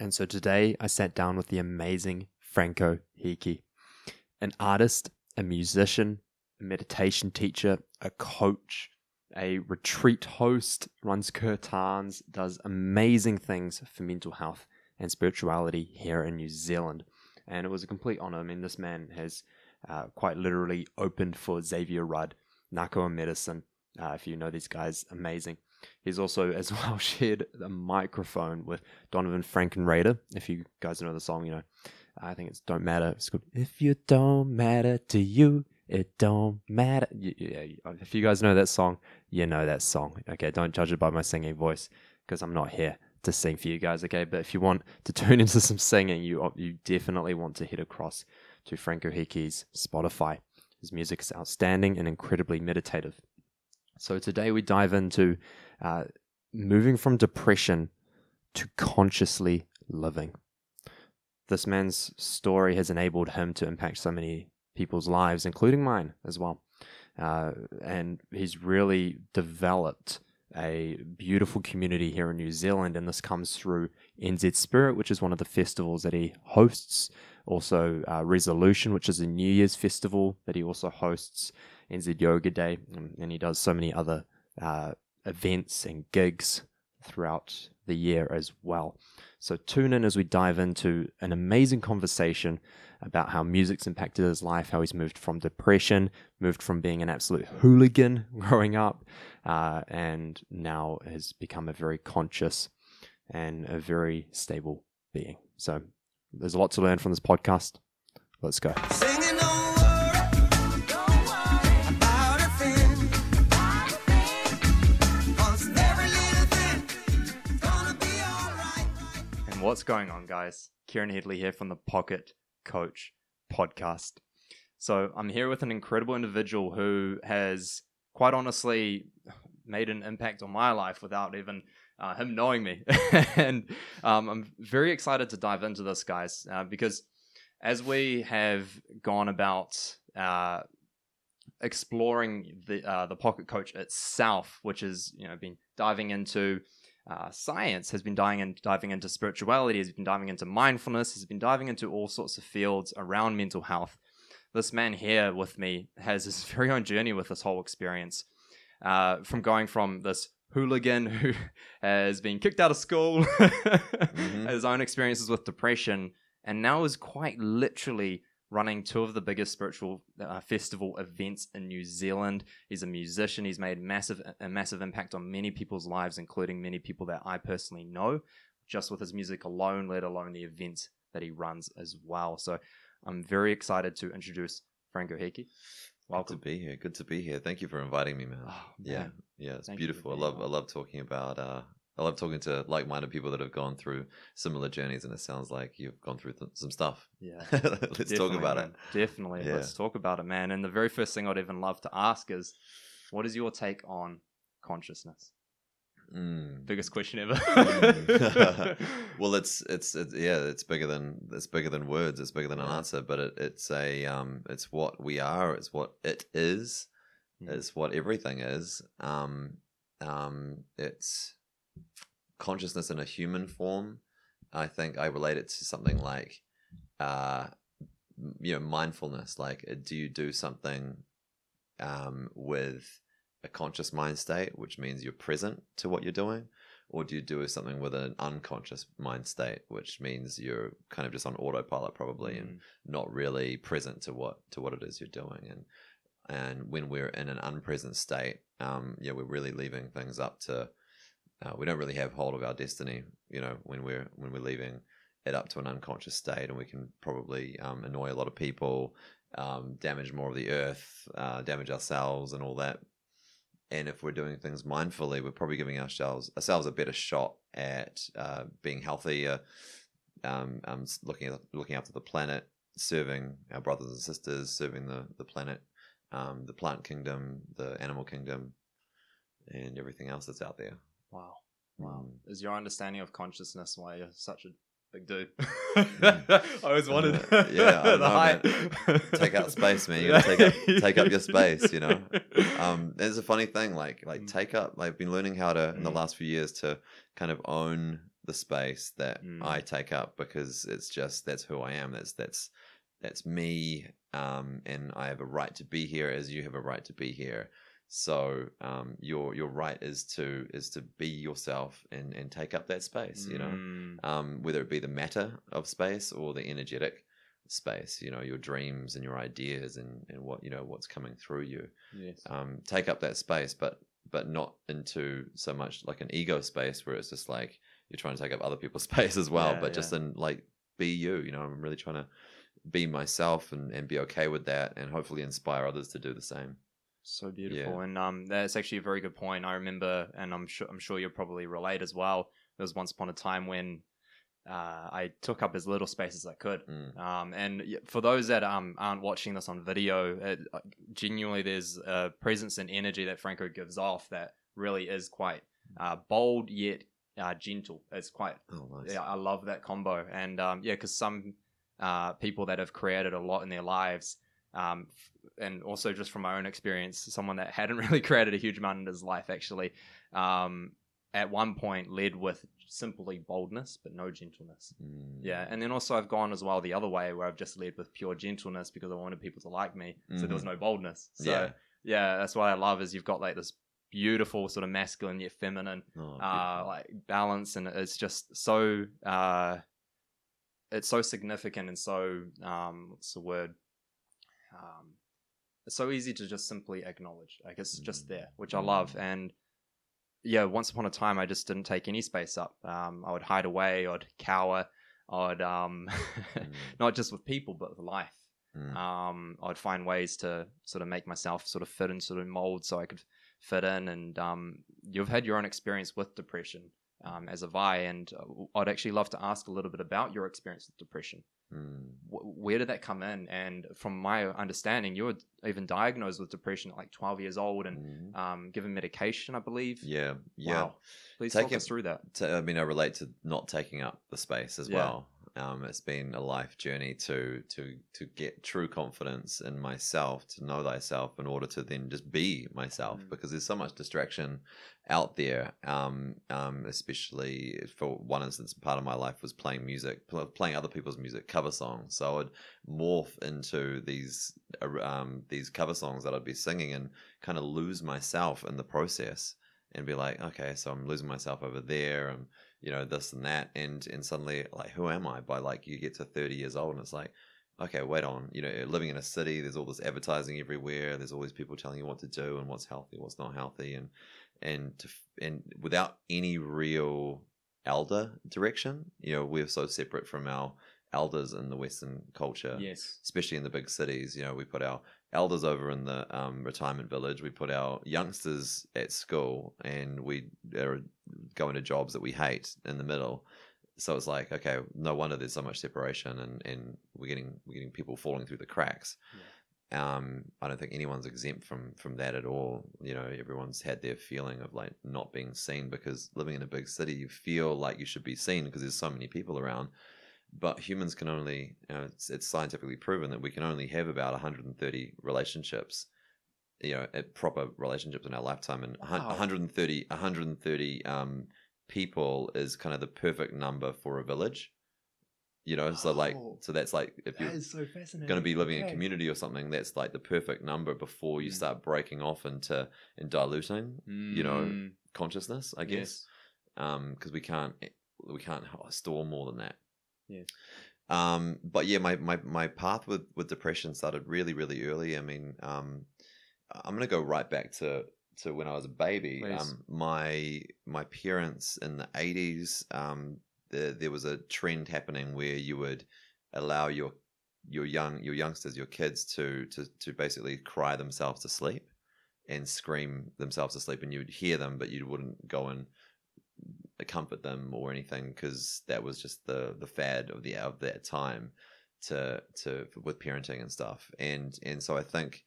And so today I sat down with the amazing Franco Hickey, an artist, a musician, a meditation teacher, a coach, a retreat host, runs kirtans, does amazing things for mental health and spirituality here in New Zealand. And it was a complete honor. I mean, this man has uh, quite literally opened for Xavier Rudd, Nahko Medicine. Uh, if you know these guys, amazing. He's also as well shared a microphone with Donavon Frankenreiter. If you guys know the song, you know, I think it's "Don't Matter." It's good. If you don't matter to you, it don't matter. Yeah, uh, if you guys know that song, you know that song. Okay, don't judge it by my singing voice because I'm not here to sing for you guys. Okay, but if you want to tune into some singing, you uh, you definitely want to head across to Franco Hickey's Spotify. His music is outstanding and incredibly meditative. So today we dive into uh, moving from depression to consciously living. This man's story has enabled him to impact so many people's lives, including mine as well. Uh, and he's really developed a beautiful community here in New Zealand, and this comes through NZ Spirit, which is one of the festivals that he hosts. Also, uh, Resolution, which is a New Year's festival that he also hosts. NZ Yoga Day, and he does so many other uh, events and gigs throughout the year as well. So tune in as we dive into an amazing conversation about how music's impacted his life, how he's moved from depression, moved from being an absolute hooligan growing up, uh, and now has become a very conscious and a very stable being. So there's a lot to learn from this podcast. Let's go. What's going on, guys? Kieran Headley here from the Pocket Coach podcast. So I'm here with an incredible individual who has, quite honestly, made an impact on my life without even uh, him knowing me. and um, I'm very excited to dive into this, guys, uh, because as we have gone about uh, exploring the uh, the Pocket Coach itself, which has you know been diving into uh, science, has been diving, in, diving into spirituality, has been diving into mindfulness, has been diving into all sorts of fields around mental health. This man here with me has his very own journey with this whole experience. Uh, from going from this hooligan who has been kicked out of school, mm-hmm. his own experiences with depression, and now is quite literally running two of the biggest spiritual uh, festival events in New Zealand. He's a musician. He's made massive a massive impact on many people's lives, including many people that I personally know, just with his music alone, let alone the events that he runs as well. So I'm very excited to introduce Franco Hickey. Welcome. Good to be here. Good to be here. Thank you for inviting me, man. Oh, man. Yeah, yeah, it's Thank beautiful. I love, I love talking about uh, I love talking to like-minded people that have gone through similar journeys, and it sounds like you've gone through th- some stuff. Yeah, let's talk about man. it. Definitely, yeah. let's talk about it, man. And the very first thing I'd even love to ask is, what is your take on consciousness? Mm. Biggest question ever. mm. well, it's, it's, it's yeah, it's bigger than it's bigger than words. It's bigger than an answer, but it, it's a um, it's what we are. It's what it is. Mm. It's what everything is. Um, um, it's consciousness in a human form, I think I relate it to something like, uh, you know, mindfulness. Like, uh, do you do something um, with a conscious mind state, which means you're present to what you're doing? Or do you do something with an unconscious mind state, which means you're kind of just on autopilot, probably, mm. and not really present to what to what it is you're doing? And and when we're in an unpresent state, um, yeah, we're really leaving things up to uh, we don't really have hold of our destiny, you know, when we're when we're leaving it up to an unconscious state, and we can probably um, annoy a lot of people, um, damage more of the earth, uh, damage ourselves, and all that. And if we're doing things mindfully, we're probably giving ourselves ourselves a better shot at uh, being healthier, um, um, looking at, looking after the planet, serving our brothers and sisters, serving the the planet, um, the plant kingdom, the animal kingdom, and everything else that's out there. Wow. Wow. Mm. Is your understanding of consciousness why you're such a big dude? Mm. I always wanted. Uh, yeah, the know, height. take out space, man. You gotta take up, take up your space. You know, um, it's a funny thing. Like, like mm. take up. Like, I've been learning how to in the mm. last few years to kind of own the space that Mm. I take up because it's just that's who I am. That's that's that's me, um, and I have a right to be here as you have a right to be here. So um, your your right is to is to be yourself and and take up that space. You know, Mm, um, whether it be the matter of space or the energetic space. You know, your dreams and your ideas and and what you know what's coming through you yes. um, take up that space, but but not into so much like an ego space where it's just like you're trying to take up other people's space as well, Yeah, but just in like be you. You know, I'm really trying to be myself and, and be okay with that, and hopefully inspire others to do the same. So beautiful, and um, that's actually a very good point. I remember, and I'm sure I'm sure you'll probably relate as well. There was once upon a time when uh, I took up as little space as I could. Mm. Um, and for those that um, aren't watching this on video, it, uh, genuinely there's a presence and energy that Franco gives off that really is quite uh, bold yet uh, gentle. It's quite Oh, nice. yeah, I love that combo. And um, yeah, because some uh, people that have created a lot in their lives, um, and also just from my own experience, someone that hadn't really created a huge amount in his life actually, um, at one point led with simply boldness but no gentleness. Mm. Yeah, and then also I've gone as well the other way where I've just led with pure gentleness because I wanted people to like me, so there was no boldness. So Yeah. yeah, that's what I love is you've got like this beautiful sort of masculine yet feminine Oh, uh, like balance, and it's just so uh, it's so significant and so um, what's the word? Um, it's so easy to just simply acknowledge. Like it's just Mm. there, which I love. Mm. And yeah, once upon a time, I just didn't take any space up. Um, I would hide away. I'd cower. I'd um, Mm. not just with people, but with life. Mm. Um, I'd find ways to sort of make myself sort of fit in sort of mold so I could fit in. And um, you've had your own experience with depression um, as a Vi, and uh, I'd actually love to ask a little bit about your experience with depression. Mm. Where did that come in? And from my understanding, you were even diagnosed with depression at like 12 years old and Mm. um, given medication, I believe. Yeah, yeah. Wow. Please Take talk it- us through that. to, I mean, I relate to not taking up the space as Yeah. well. Um, it's been a life journey to to to get true confidence in myself, to know thyself, in order to then just be myself. Mm. Because there's so much distraction out there. Um, um, especially for one instance, part of my life was playing music, pl- playing other people's music, cover songs. So I would morph into these uh, um these cover songs that I'd be singing and kind of lose myself in the process and be like, okay, so I'm losing myself over there, and you know this and that, and and suddenly like, who am I? By like you get to 30 years old, and it's like, okay, wait on, you know, living in a city, there's all this advertising everywhere, there's always people telling you what to do and what's healthy, what's not healthy, and and to, and without any real elder direction, you know, we're so separate from our elders in the Western culture Yes. especially in the big cities. You know, we put our elders over in the um, retirement village. We put our youngsters at school, and we are going to jobs that we hate in the middle. So it's like, okay, no wonder there's so much separation, and, and we're getting we're getting people falling through the cracks. Um, I don't think anyone's exempt from from that at all. You know, everyone's had their feeling of like not being seen because living in a big city, you feel like you should be seen because there's so many people around but humans can only you know, it's, it's scientifically proven that we can only have about 130 relationships you know proper relationships in our lifetime. And Wow. 130 130 um people is kind of the perfect number for a village. You know so like Oh, so that's like if you're so going to be living in a community or something that's like the perfect number before you Mm. start breaking off into and diluting you know, consciousness i guess. Um because we can't we can't store more than that Yes. um but yeah my my, my path with with depression started really really early i mean um i'm gonna go right back to to when i was a baby Please. um my my parents in the 80s um there, there was a trend happening where you would allow your your young your youngsters your kids to to to basically cry themselves to sleep and scream themselves to sleep and you would hear them but you wouldn't go and comfort them or anything because that was just the the fad of the of that time to to with parenting and stuff. And and so I think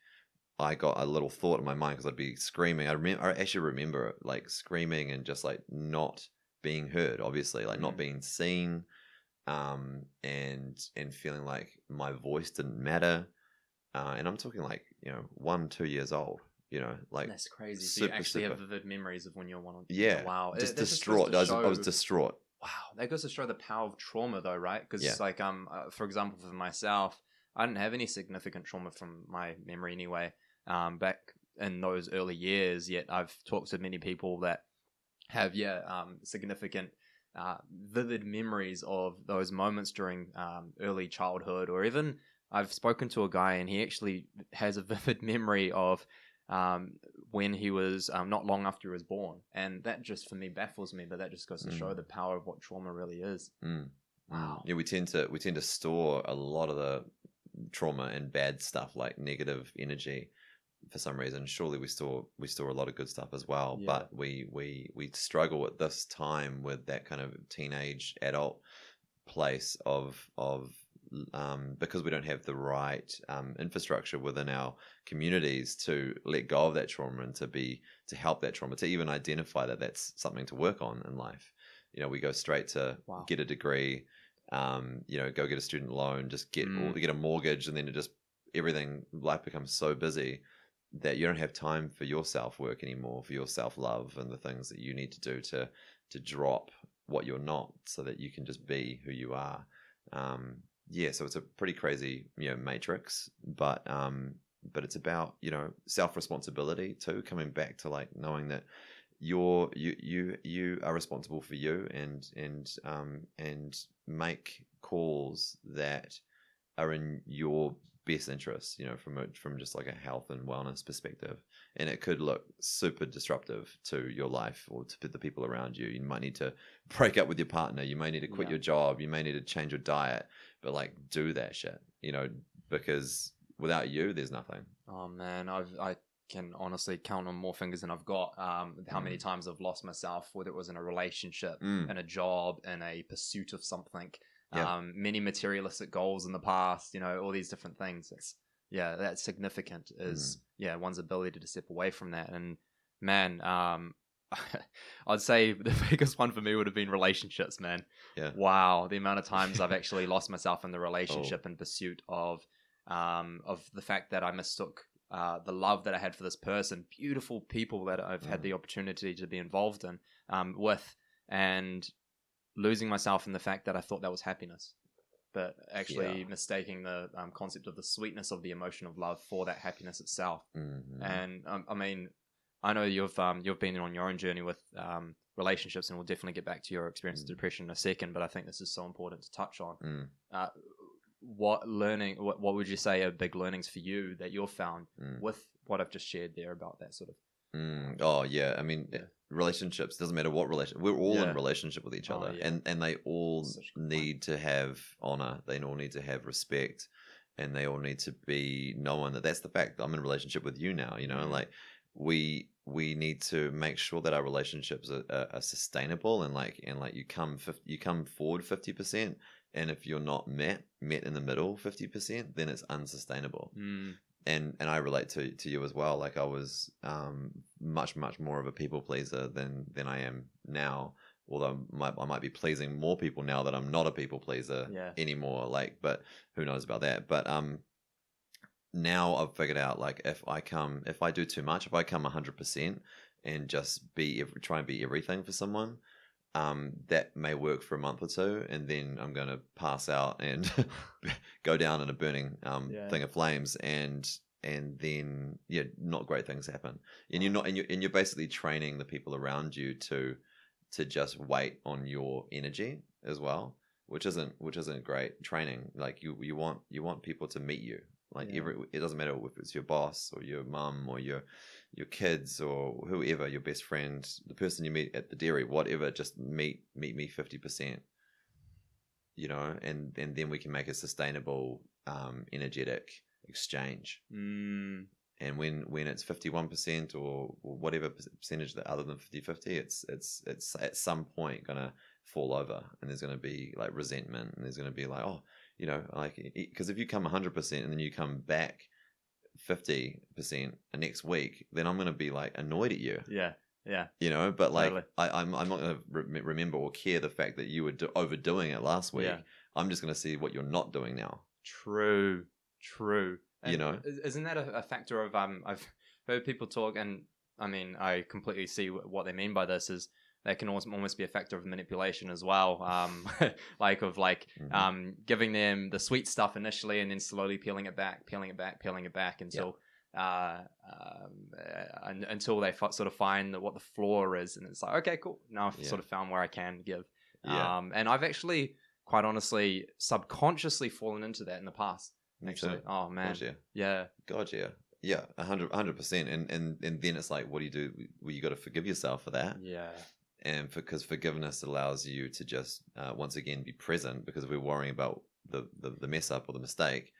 I got a little thought in my mind because I'd be screaming. I remember I actually remember like screaming and just like not being heard obviously like not Mm. being seen um and and feeling like my voice didn't matter. Uh, and I'm talking like you know one two years old you know like That's crazy. Super, So you super, actually have vivid memories of when you're one. on- yeah Wow. just It- that just goes distraught I was, I was distraught wow, that goes to show the power of trauma, though, right? Because Yeah. like um, uh, for example, for myself, I didn't have any significant trauma from my memory anyway. Um, back in those early years, yet I've talked to many people that have yeah um significant. Uh, vivid memories of those moments during um, early childhood, or even I've spoken to a guy and he actually has a vivid memory of um, when he was um, not long after he was born, and that just for me baffles me. But that just goes to show Mm. the power of what trauma really is. Mm. Wow. Mm. Yeah, we tend to we tend to store a lot of the trauma and bad stuff like negative energy for some reason. Surely we store we store a lot of good stuff as well, Yeah. but we we we struggle at this time with that kind of teenage adult place of of um, because we don't have the right um, infrastructure within our communities to let go of that trauma and to be to help that trauma to even identify that that's something to work on in life. You know, we go straight to Wow. get a degree, um, you know, go get a student loan, just get Mm. get a mortgage, and then it just everything life becomes so busy that you don't have time for your self work anymore, for your self love and the things that you need to do to to drop what you're not, so that you can just be who you are. Um, yeah, so it's a pretty crazy you know matrix, but um, but it's about you know self responsibility too, coming back to like knowing that you're you you you are responsible for you and and um and make calls that are in your best interests you know from a, from just like a health and wellness perspective and it could look super disruptive to your life or to the people around you you might need to break up with your partner you may need to quit Yeah. your job you may need to change your diet but like do that shit you know because without you there's nothing Oh man, I've I can honestly count on more fingers than I've got. Um, how many times I've lost myself, whether it was in a relationship, Mm. in a job, in a pursuit of something. Yeah. Um, many materialistic goals in the past. You know, all these different things. It's yeah, that's significant. Is yeah, one's ability to step away from that. And man, um, I'd say the biggest one for me would have been relationships. Man, Yeah. Wow, the amount of times I've actually lost myself in the relationship in pursuit of um, of the fact that I mistook uh, the love that I had for this person, beautiful people that I've had Mm. the opportunity to be involved in um, with, and losing myself in the fact that I thought that was happiness, but actually Yeah. mistaking the um, concept of the sweetness of the emotion of love for that happiness itself. Mhm. And um, I mean, I know you've um, you've been on your own journey with um, relationships, and we'll definitely get back to your experience Mm. of depression in a second. But I think this is so important to touch on. Mm. Uh, what learning? What, what would you say are big learnings for you that you've found Mm. with what I've just shared there about that sort of? Mm. Oh yeah, I mean Yeah. Relationships doesn't matter what relation we're all Yeah. in relationship with each Oh, other, yeah. and and they all need to have honor. They all need to have respect, and they all need to be knowing that that's the fact. I'm in a relationship with you now. You know, Mhm. like we we need to make sure that our relationships are, are, are sustainable and like and like you come fif- you come forward fifty percent, and if you're not met met in the middle fifty percent, then it's unsustainable Mm, and and I relate to to you as well. Like I was um, much much more of a people pleaser than than I am now. Although I might, I might be pleasing more people now that I'm not a people pleaser Yeah. anymore. Like, but who knows about that? But um, now I've figured out like if I come, if I do too much, if I come hundred percent and just be ev- try and be everything for someone, um, that may work for a month or two, and then I'm going to pass out and go down in a burning um, Yeah. thing of flames, and and then yeah, not great things happen, and you're not, and you're, and you're basically training the people around you to to just wait on your energy as well, which isn't which isn't great training. Like you you want you want people to meet you. Like Yeah. every it doesn't matter if it's your boss or your mum or your your kids or whoever, your best friend, the person you meet at the dairy, whatever, just meet meet me fifty percent. You know, and and then we can make a sustainable, um, energetic exchange. mm, And when when it's fifty one percent or or whatever percentage that other than 50-50, it's it's it's at some point gonna fall over, and there's gonna be like resentment, and there's gonna be like, oh, you know, like because if you come hundred percent and then you come back fifty percent next week, then I'm gonna be like annoyed at you, yeah, yeah, you know. But like, Totally. I, I'm I'm not gonna re- remember or care the fact that you were do- overdoing it last week. yeah. I'm just gonna see what you're not doing now. True, true. You know? is- isn't that a, a factor of um? I've heard people talk, and I mean, I completely see what they mean by this. Is that can almost, almost be a factor of manipulation as well. Um, like of like Mhm. um, giving them the sweet stuff initially and then slowly peeling it back, peeling it back, peeling it back until uh, um, uh, until they f- sort of find what the flaw is, and it's like, okay, cool. Now I've Yeah. sort of found where I can give. yeah, Um, and I've actually, quite honestly, subconsciously fallen into that in the past. me Actually, too. oh man, yeah, God, yeah, yeah, a hundred, hundred percent. And and and then it's like, what do you do? Well, you got to forgive yourself for that, yeah, and because forgiveness allows you to just uh, once again be present. Because if we're worrying about the, the the mess up or the mistake,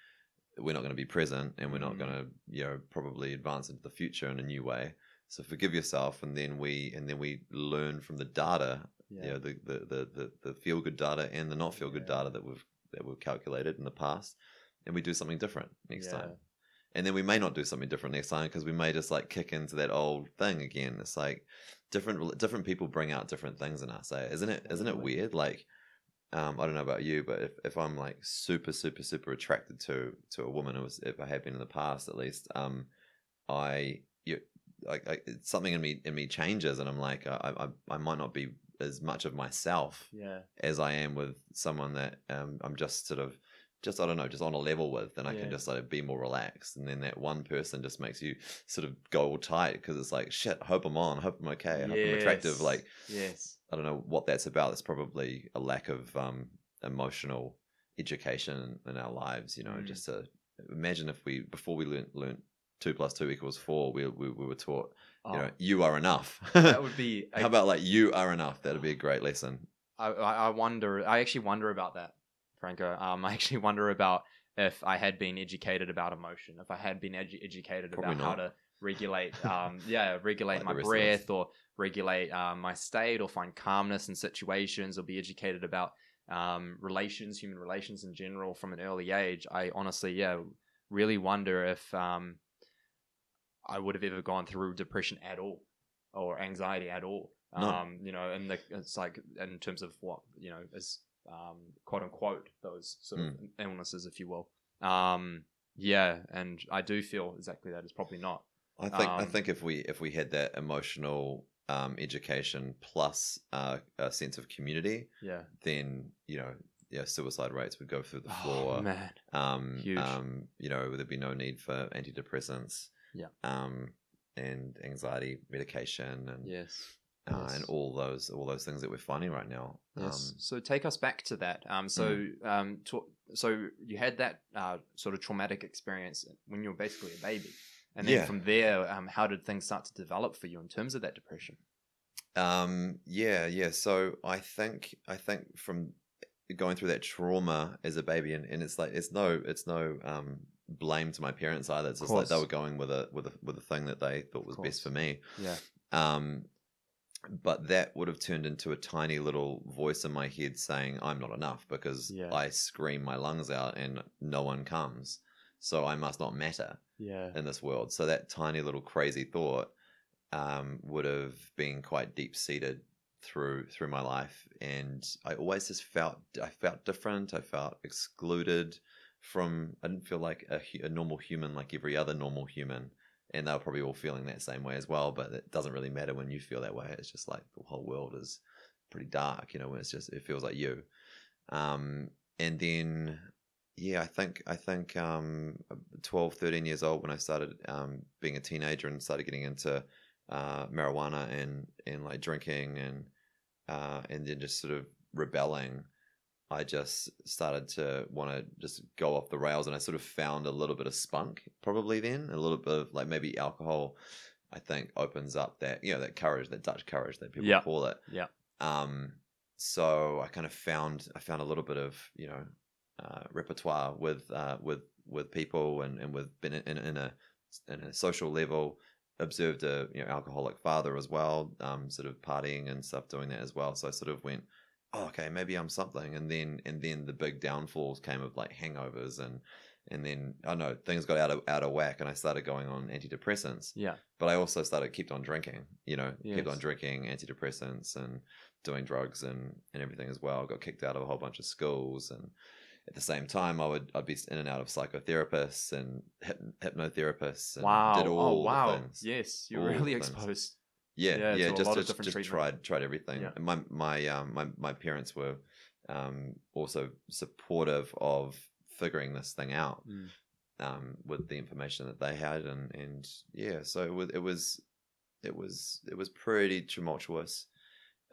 we're not going to be present, and we're not Mm. going to you know probably advance into the future in a new way. So forgive yourself, and then we and then we learn from the data yeah, you know the the the the, the feel good data and the not feel good Yeah. data that we've that we've calculated in the past, and we do something different next Yeah. time. And then we may not do something different next time because we may just like kick into that old thing again. It's like different different people bring out different things in us. Eh? Isn't it? Isn't it weird? Like, um, I don't know about you, but if, if I'm like super super super attracted to to a woman, it was if I have been in the past at least, um, I you like I, something in me in me changes, and I'm like I I, I might not be as much of myself yeah, as I am with someone that um, I'm just sort of just I don't know just on a level with, then I Yeah. can just like be more relaxed, and then that one person just makes you sort of go all tight because it's like shit. Hope I'm on. Hope I'm okay. Hope I'm attractive. Like yes, I don't know what that's about. It's probably a lack of um, emotional education in our lives. You know, Mm. just to imagine if we before we learnt learnt two plus two equals four, we we, we were taught oh, you know you are enough. that would be. How about like you are enough? That'd be a great lesson. I I wonder. I actually wonder about that, Franco. Um, I actually wonder about if I had been educated about emotion, if I had been edu- educated Probably about how to regulate, um, yeah, regulate Like my the rest of us. breath or regulate um, my state or find calmness in situations or be educated about um, relations, human relations in general from an early age. I honestly, yeah, really wonder if um, I would have ever gone through depression at all or anxiety at all. No. Um, you know, and the, it's like in terms of what you know is um, quote unquote those sort of Mm. illnesses, if you will. Um, yeah, and I do feel exactly that. It's probably not. I think I Um, think if we if we had that emotional um, education plus uh, a sense of community, Yeah. then you know, yeah, suicide rates would go through the Oh floor. man. um, Huge. um, you know, there'd be no need for antidepressants. Yeah. Um, and anxiety medication and Yes. Uh, yes. and all those all those things that we're finding right now. Yes. Um, so take us back to that. Um, so um, to, so you had that uh, sort of traumatic experience when you were basically a baby, and then Yeah. from there, um, how did things start to develop for you in terms of that depression? Um, yeah, yeah. So I think I think from going through that trauma as a baby, and, and it's like it's no it's no um blame to my parents either. It's just like they were going with a with a with a thing that they thought was best for me. Yeah. Um, but that would have turned into a tiny little voice in my head saying I'm not enough because Yeah. I scream my lungs out and no one comes. So I must not matter Yeah. in this world. So that tiny little crazy thought um, would have been quite deep seated through through my life, and I always just felt I felt different. I felt excluded from. I didn't feel like a, a normal human like every other normal human, and they're probably all feeling that same way as well. But it doesn't really matter when you feel that way. It's just like the whole world is pretty dark, you know. When it's just it feels like you. Um, and then yeah i think i think um 12 13 years old when i started um being a teenager and started getting into uh marijuana and and like drinking and uh and then just sort of rebelling i just started to want to just go off the rails and i sort of found a little bit of spunk probably then a little bit of like maybe alcohol i think opens up that you know that courage that dutch courage that people Yeah. call it Yeah. um so i kind of found i found a little bit of you know uh, repertoire with uh, with with people and, and with been in, in a in a social level observed a you know alcoholic father as well um, sort of partying and stuff doing that as well so I sort of went oh, okay maybe I'm something and then and then the big downfalls came of like hangovers and and then I know things got out of out of whack and I started going on antidepressants Yeah. but I also started kept on drinking. You know, kept on drinking antidepressants and doing drugs and and everything as well. Got kicked out of a whole bunch of schools, and at the same time, I would I'd be in and out of psychotherapists and hyp- hypnotherapists. And Wow. Did all oh the wow. things. Yes, you're All really exposed. Yeah, Yeah, yeah, just just, just treatment. tried tried everything. Yeah. And my my um my my parents were um also supportive of figuring this thing out Mm. um with the information that they had and and yeah, so it was it was it was it was pretty tumultuous.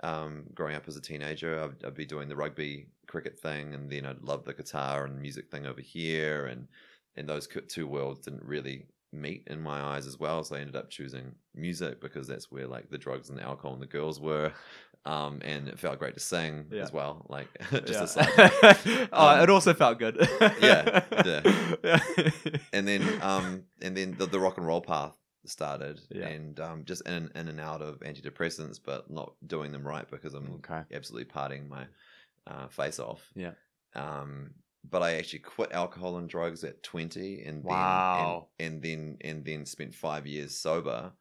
Um, growing up as a teenager, I'd, I'd be doing the rugby cricket thing, and then I'd love the guitar and music thing over here, and and those two worlds didn't really meet in my eyes as well. So I ended up choosing music because that's where like the drugs and the alcohol and the girls were, um, and it felt great to sing Yeah. as well. Like just Yeah. a side. oh, Um, it also felt good. yeah, yeah. yeah. and then um and then the, the rock and roll path started Yeah. and um just in in and out of antidepressants but not doing them right because i'm Okay. absolutely parting my uh, face off Yeah. um but i actually quit alcohol and drugs at 20 and Wow. then and, and then and then spent five years sober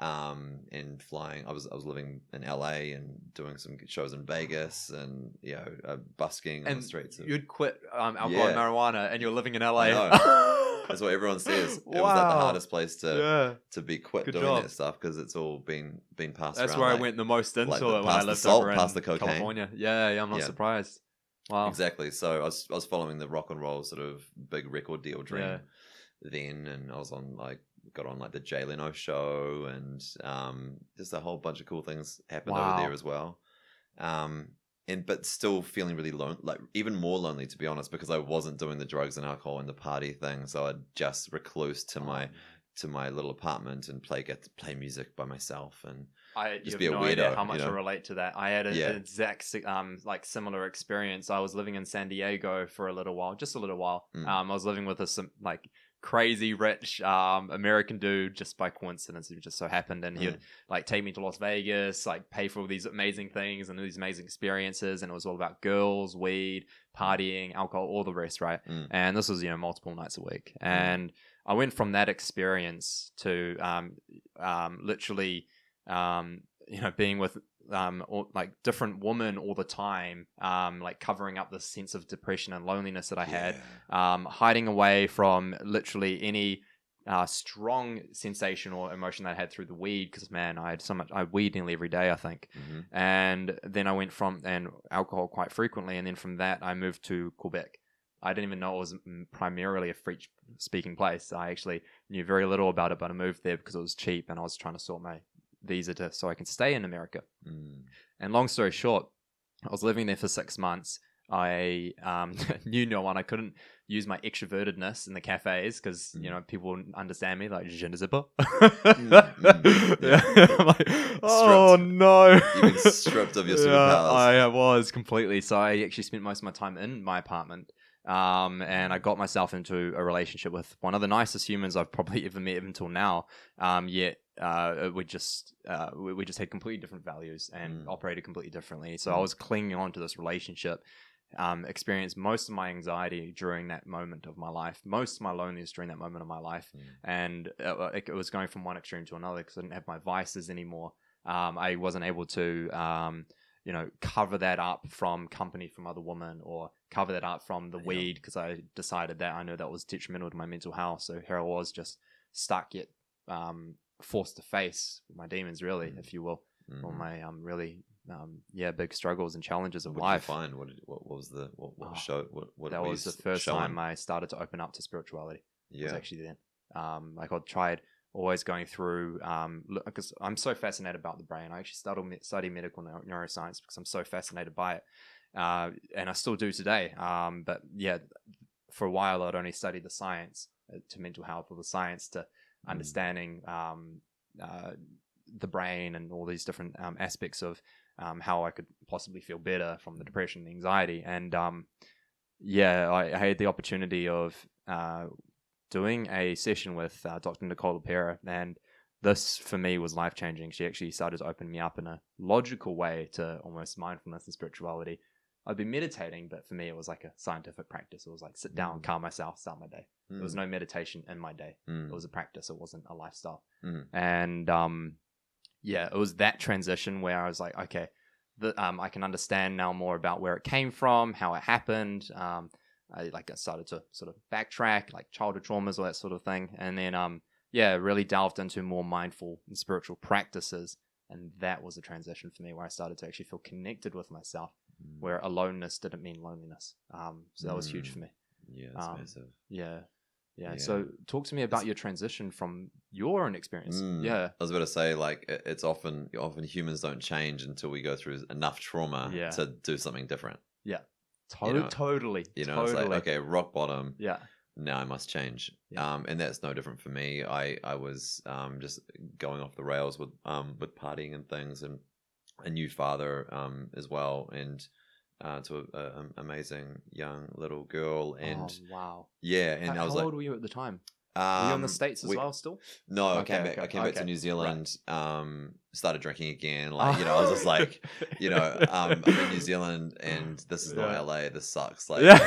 um and flying i was i was living in la and doing some shows in vegas and you know uh, busking on the streets you'd quit um, alcohol and Yeah. marijuana, and you're living in LA. That's what everyone says it was like the hardest place to yeah, to be quit Good doing job. that stuff because it's all been been passed that's around. where I went the most into like it when I lived salt, over in past the cocaine. California. Yeah, yeah, I'm not Yeah. surprised. Wow. Exactly. So I was I was following the rock and roll sort of big record deal dream Yeah. then, and I was on like got on like the Jay Leno show, and um, just a whole bunch of cool things happened Wow. over there as well. Um, and but still feeling really lone, like even more lonely to be honest, because I wasn't doing the drugs and alcohol and the party thing. So I'd just recluse to my to my little apartment and play get play music by myself and I Just be have a no idea weirdo, how you much I relate to that. I had a- Yeah. an exact um like similar experience. I was living in San Diego for a little while, just a little while. Mm. Um, I was living with a some like crazy rich um American dude just by coincidence. It just so happened, and he Mm. would like take me to Las Vegas, like pay for all these amazing things and these amazing experiences, and it was all about girls, weed, partying, alcohol, all the rest, right? Mm. And this was you know multiple nights a week, and I went from that experience to um um literally um you know being with um all, like different women all the time um like covering up the sense of depression and loneliness that I had Yeah. um hiding away from literally any uh, strong sensation or emotion that I had through the weed because man I had so much I weed nearly every day I think Mhm. and then I went from and alcohol quite frequently, and then from that I moved to Quebec. I didn't even know it was primarily a French speaking place. I actually knew very little about it, but I moved there because it was cheap, and I was trying to sort my visa to so I can stay in America. Mm. And long story short, I was living there for six months. I um, knew no one. I couldn't use my extrovertedness in the cafes because you Mm. know people wouldn't understand me. Like je ne sais pas. yeah. yeah. Oh no! You've been stripped of your superpowers. I uh, was completely. So I actually spent most of my time in my apartment. Um, and I got myself into a relationship with one of the nicest humans I've probably ever met until now. Um, yet uh, we just uh, we, we just had completely different values and Mm. operated completely differently. So I Mm. was clinging on to this relationship. Um, experienced most of my anxiety during that moment of my life, most of my loneliness during that moment of my life, Mm. and uh, it, it was going from one extreme to another because I didn't have my vices anymore. Um, I wasn't able to, um, you know, cover that up from company from other women or cover that up from the Yeah. weed because I decided that I know that was detrimental to my mental health. So here I was just stuck yet um, forced to face my demons, really, Mm. if you will, or Mhm. my um, really, um, yeah, big struggles and challenges of What life. you find? What, did, what, what was the what, what Oh, show? What, what that was the first showing? time I started to open up to spirituality Yeah. was actually then. Um, like I tried always going through um because I'm so fascinated about the brain. I actually study study medical neuroscience because I'm so fascinated by it, uh, and I still do today. Um, but yeah, for a while I'd only studied the science uh, to mental health or the science to Mm. Understanding um, uh, the brain and all these different um, aspects of um, how I could possibly feel better from the depression and anxiety. And um, yeah, I, I had the opportunity of uh, doing a session with uh, Dr. Nicole LePera, and this for me was life changing. She actually started to open me up in a logical way to almost mindfulness and spirituality. I'd been meditating, but for me, it was like a scientific practice. It was like sit down, Mm. calm myself, start my day. There was Mm, no meditation in my day. mm, It was a practice. It wasn't a lifestyle. mm, And um, yeah, it was that transition where I was like, okay, the, um, I can understand now more about where it came from, how it happened. Um, I like I started to sort of backtrack, like childhood traumas, all that sort of thing, and then um, yeah, really delved into more mindful and spiritual practices and that was a transition for me where I started to actually feel connected with myself, Mm. Where aloneness didn't mean loneliness. Um, so that was huge Mm. for me. yeah, um, massive. Yeah. Yeah. Yeah. So talk to me about your transition from your own experience. Mm. Yeah. I was about to say, like, it's often often humans don't change until we go through enough trauma Yeah. to do something different. To- You know- totally. You know, totally. it's like okay, rock bottom. Yeah. Now I must change. Yeah. Um, and that's no different for me. I I was um just going off the rails with um with partying and things, and a new father um as well, and uh, to a, a, a amazing young little girl, and oh, wow. yeah, and how I was how like, old were you at the time? um, were you in the States as we- well still? No, I came back. I okay, came back to okay, New right. Zealand. Um, started drinking again. Like you know, I was just like, you know, um, I'm in New Zealand and this is not LA. This sucks. Like, yeah.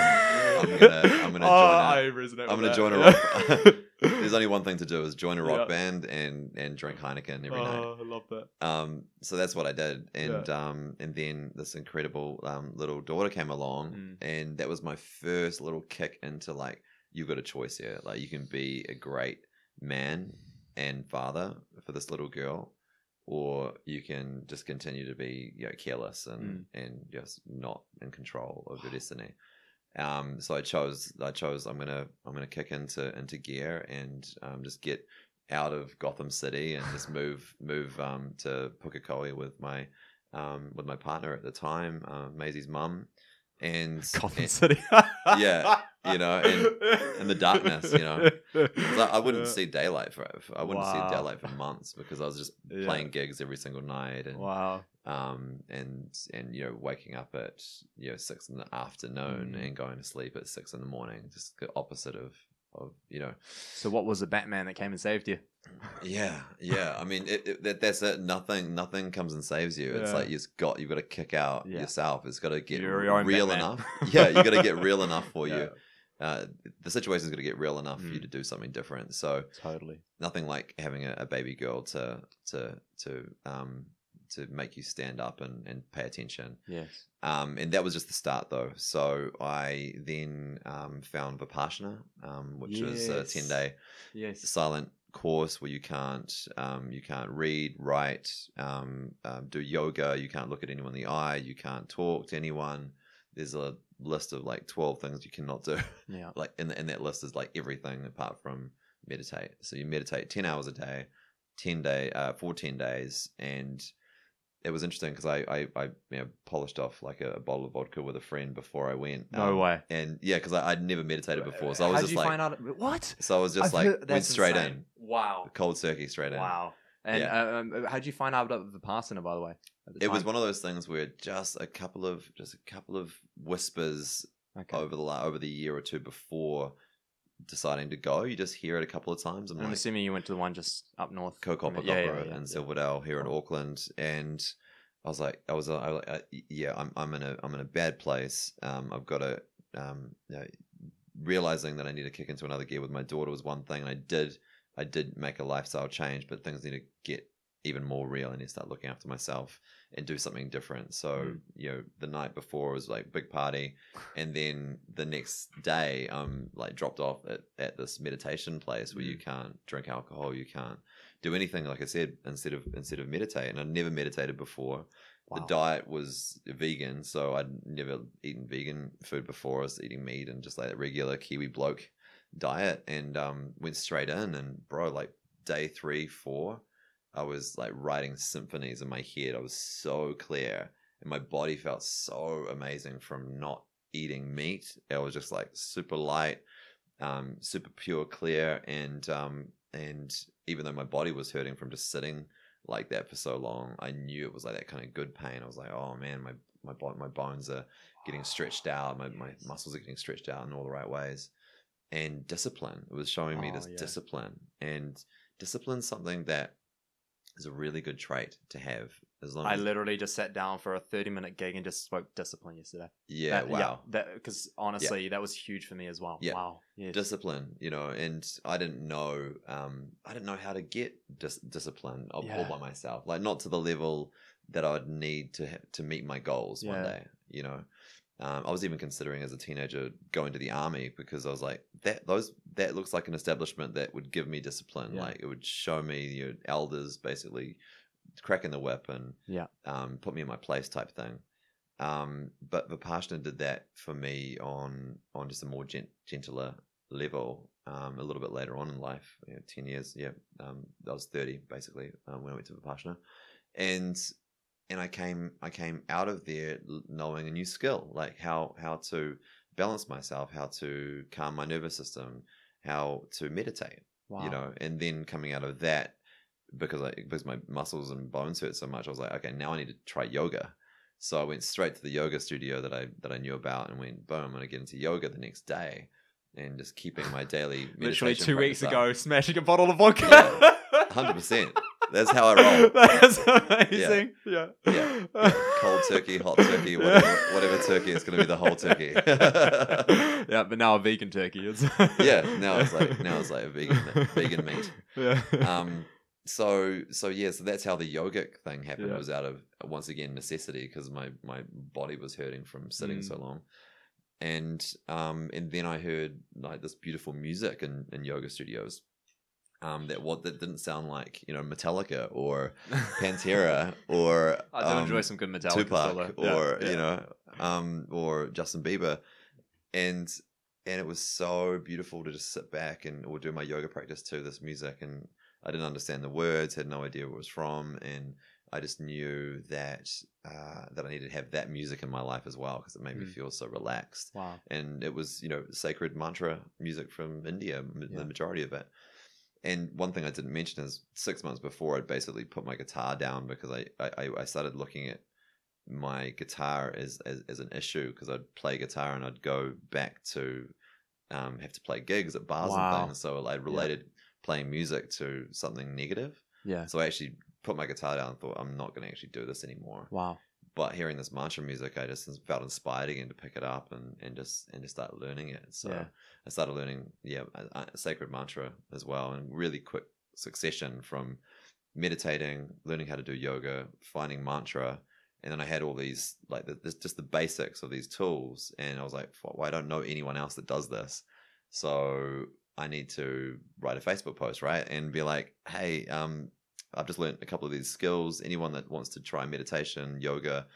I'm gonna, I'm gonna Oh, join. I A, resonate I'm gonna that. join a Yeah. There's only one thing to do is join a rock Yeah. band and and drink Heineken every night. Oh, I love that. Um, so that's what I did, and um, and then this incredible um little daughter came along, Mm. and that was my first little kick into like you've got a choice here. Like you can be a great man and father for this little girl, or you can just continue to be you know careless and and just not in control of your destiny. Um, so I chose I chose I'm gonna I'm gonna kick into into gear and um, just get out of Gotham City and just move move um, to Pukekohe with my um, with my partner at the time, uh, Maisie's mum, and Gotham and- City. Yeah, you know, and- in the darkness, you know, I, I wouldn't see daylight for I wouldn't Wow. see daylight for months because I was just Yeah. playing gigs every single night and Wow. Um and and you know waking up at you know six in the afternoon Mm. and going to sleep at six in the morning just the opposite of of you know So what was the Batman that came and saved you? yeah yeah i mean it, it, that, that's it nothing nothing comes and saves you it's Yeah. like you've got you've got to kick out Yeah. yourself it's got to get real Batman. enough yeah you got to get real enough for Yeah, you uh the situation's got to get real enough for you Mm. to do something different so Totally. nothing like having a, a baby girl to to to um to make you stand up and, and pay attention Yes. um, and that was just the start, though. So I then um, found Vipassana, um, which was a ten day Yes. silent course where you can't um, you can't read, write, um, um, do yoga. You can't look at anyone in the eye. You can't talk to anyone. There's a list of like twelve things you cannot do. Yeah. like in in that list is like everything apart from meditate. So you meditate ten hours a day, ten day, uh, for ten days, and it was interesting because I I, I you know, polished off like a, a bottle of vodka with a friend before I went. No um, way. And yeah, because I'd never meditated before, so I was How just did you like, find out? What? so I was just I've like heard- went straight insane. Wow. cold turkey straight in. Wow. And Yeah. uh, um, how'd you find out about the Vipassana, by the way? the It was one of those things where just a couple of just a couple of whispers Okay. over the over the year or two before deciding to go. You just hear it a couple of times. I'm I'm like, assuming you went to the one just up north. Kaukapakapa Yeah, yeah, yeah, in yeah. Silverdale here in. Auckland, and I was like, I was, I, like, uh, yeah, I'm, I'm in a, I'm in a bad place. Um, I've got to, um, you know, realizing that I need to kick into another gear with my daughter was one thing, and I did, I did make a lifestyle change, but things need to get even more real. I need to start looking after myself and do something different. So, Mm. you know, the night before was like big party, and then the next day, I'm like dropped off at, at this meditation place where you can't drink alcohol, you can't do anything like I said instead of instead of meditate. And I'd never meditated before. Wow. The diet was vegan, so I'd never eaten vegan food before. I was eating meat and just like a regular Kiwi bloke diet, and um, went straight in. And bro, like day three, four, I was like writing symphonies in my head. I was so clear, and my body felt so amazing from not eating meat. It was just like super light, um, super pure, clear, and um, and even though my body was hurting from just sitting like that for so long, I knew it was like that kind of good pain. I was like, oh man, my my my bones are getting stretched out, my my muscles are getting stretched out in all the right ways, and discipline. It was showing me Oh, this yeah. discipline, and discipline's something that is a really good trait to have. As long I as literally just sat down for a 30 minute gig and just spoke discipline yesterday. yeah, That- wow. that because honestly, that was huge for me as well. Yeah. Wow. Discipline you know and i didn't know um i didn't know how to get dis- discipline all, all by myself like not to the level that i'd need to ha- to meet my goals one day you know um, i was even considering as a teenager going to the army because i was like that those that looks like an establishment that would give me discipline Yeah. like it would show me your elders basically cracking the whip and Yeah. um, put me in my place type thing. Um, but Vipassana did that for me on on just a more gent- gentler level. Um, a little bit later on in life, you know, ten years. Yeah, um, I was thirty basically um, when I went to Vipassana, and and I came I came out of there knowing a new skill, like how how to balance myself, how to calm my nervous system, how to meditate Wow. you know and then coming out of that because I because my muscles and bones hurt so much I was like okay now I need to try yoga so I went straight to the yoga studio that I that I knew about and went boom I'm going to get into yoga the next day and just keeping my daily Literally two weeks practice ago, up. smashing a bottle of vodka. 100% that's how I roll That's amazing. Yeah. Yeah. cold turkey hot turkey whatever, whatever turkey it's going to be the whole turkey yeah, but now a vegan turkey. It's yeah now it's like now it's like a vegan vegan meat Yeah. um so so yeah so that's how the yogic thing happened Yeah. it was out of once again necessity because my my body was hurting from sitting Mm. so long and um and then i heard like this beautiful music in, in yoga studios um that what that didn't sound like you know metallica or pantera or I do um, enjoy some good Metallica Tupac solo. or Yeah, you know um or Justin Bieber and and it was so beautiful to just sit back and or do my yoga practice to this music and I didn't understand the words had no idea where it was from and I just knew that uh, that I needed to have that music in my life as well because it made me Mm. feel so relaxed Wow. and it was you know sacred mantra music from India, m- Yeah. the majority of it. And one thing I didn't mention is six months before I'd basically put my guitar down because I I, I started looking at my guitar as as, as an issue because I'd play guitar and I'd go back to um, have to play gigs at bars Wow. and things. So I related playing music to something negative. Yeah. So I actually put my guitar down and thought I'm not going to actually do this anymore Wow. But hearing this mantra music, I just felt inspired again to pick it up and, and just and just start learning it. So Yeah. I started learning, yeah, a, a sacred mantra as well, and really quick succession from meditating, learning how to do yoga, finding mantra, and then I had all these like the, this, just the basics of these tools, and I was like, well, I don't know anyone else that does this, so I need to write a Facebook post, right, and be like, hey, um, I've just learned a couple of these skills. Anyone that wants to try meditation, yoga,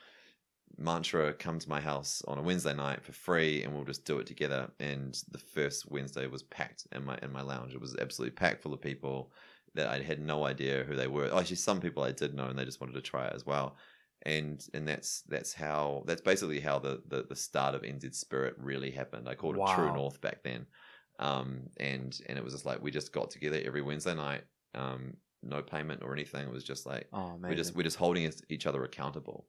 mantra, come to my house on a Wednesday night for free, and we'll just do it together. And the first Wednesday was packed in my in my lounge. It was absolutely packed full of people that I had no idea who they were. Oh, actually, some people I did know, and they just wanted to try it as well. And and that's that's how that's basically how the the, the start of NZ Spirit really happened. I called it True North back then. Um, and and it was just like we just got together every Wednesday night. Um, no payment or anything. It was just like Oh we're just we're just holding each other accountable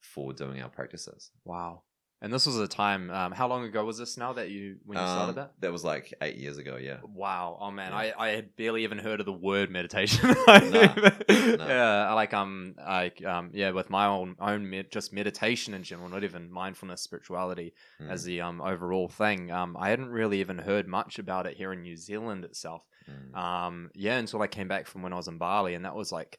for doing our practices. Wow. And this was a time. Um, how long ago was this now that you when you started Um, that? That was like eight years ago. Yeah. Wow. Oh man, Yeah. I, I had barely even heard of the word meditation. no. Yeah, I like um like um yeah, with my own own med- just meditation in general, not even mindfulness, spirituality Mm, as the um overall thing. Um, I hadn't really even heard much about it here in New Zealand itself. Mm, Um, yeah, until I came back from when I was in Bali, and that was like,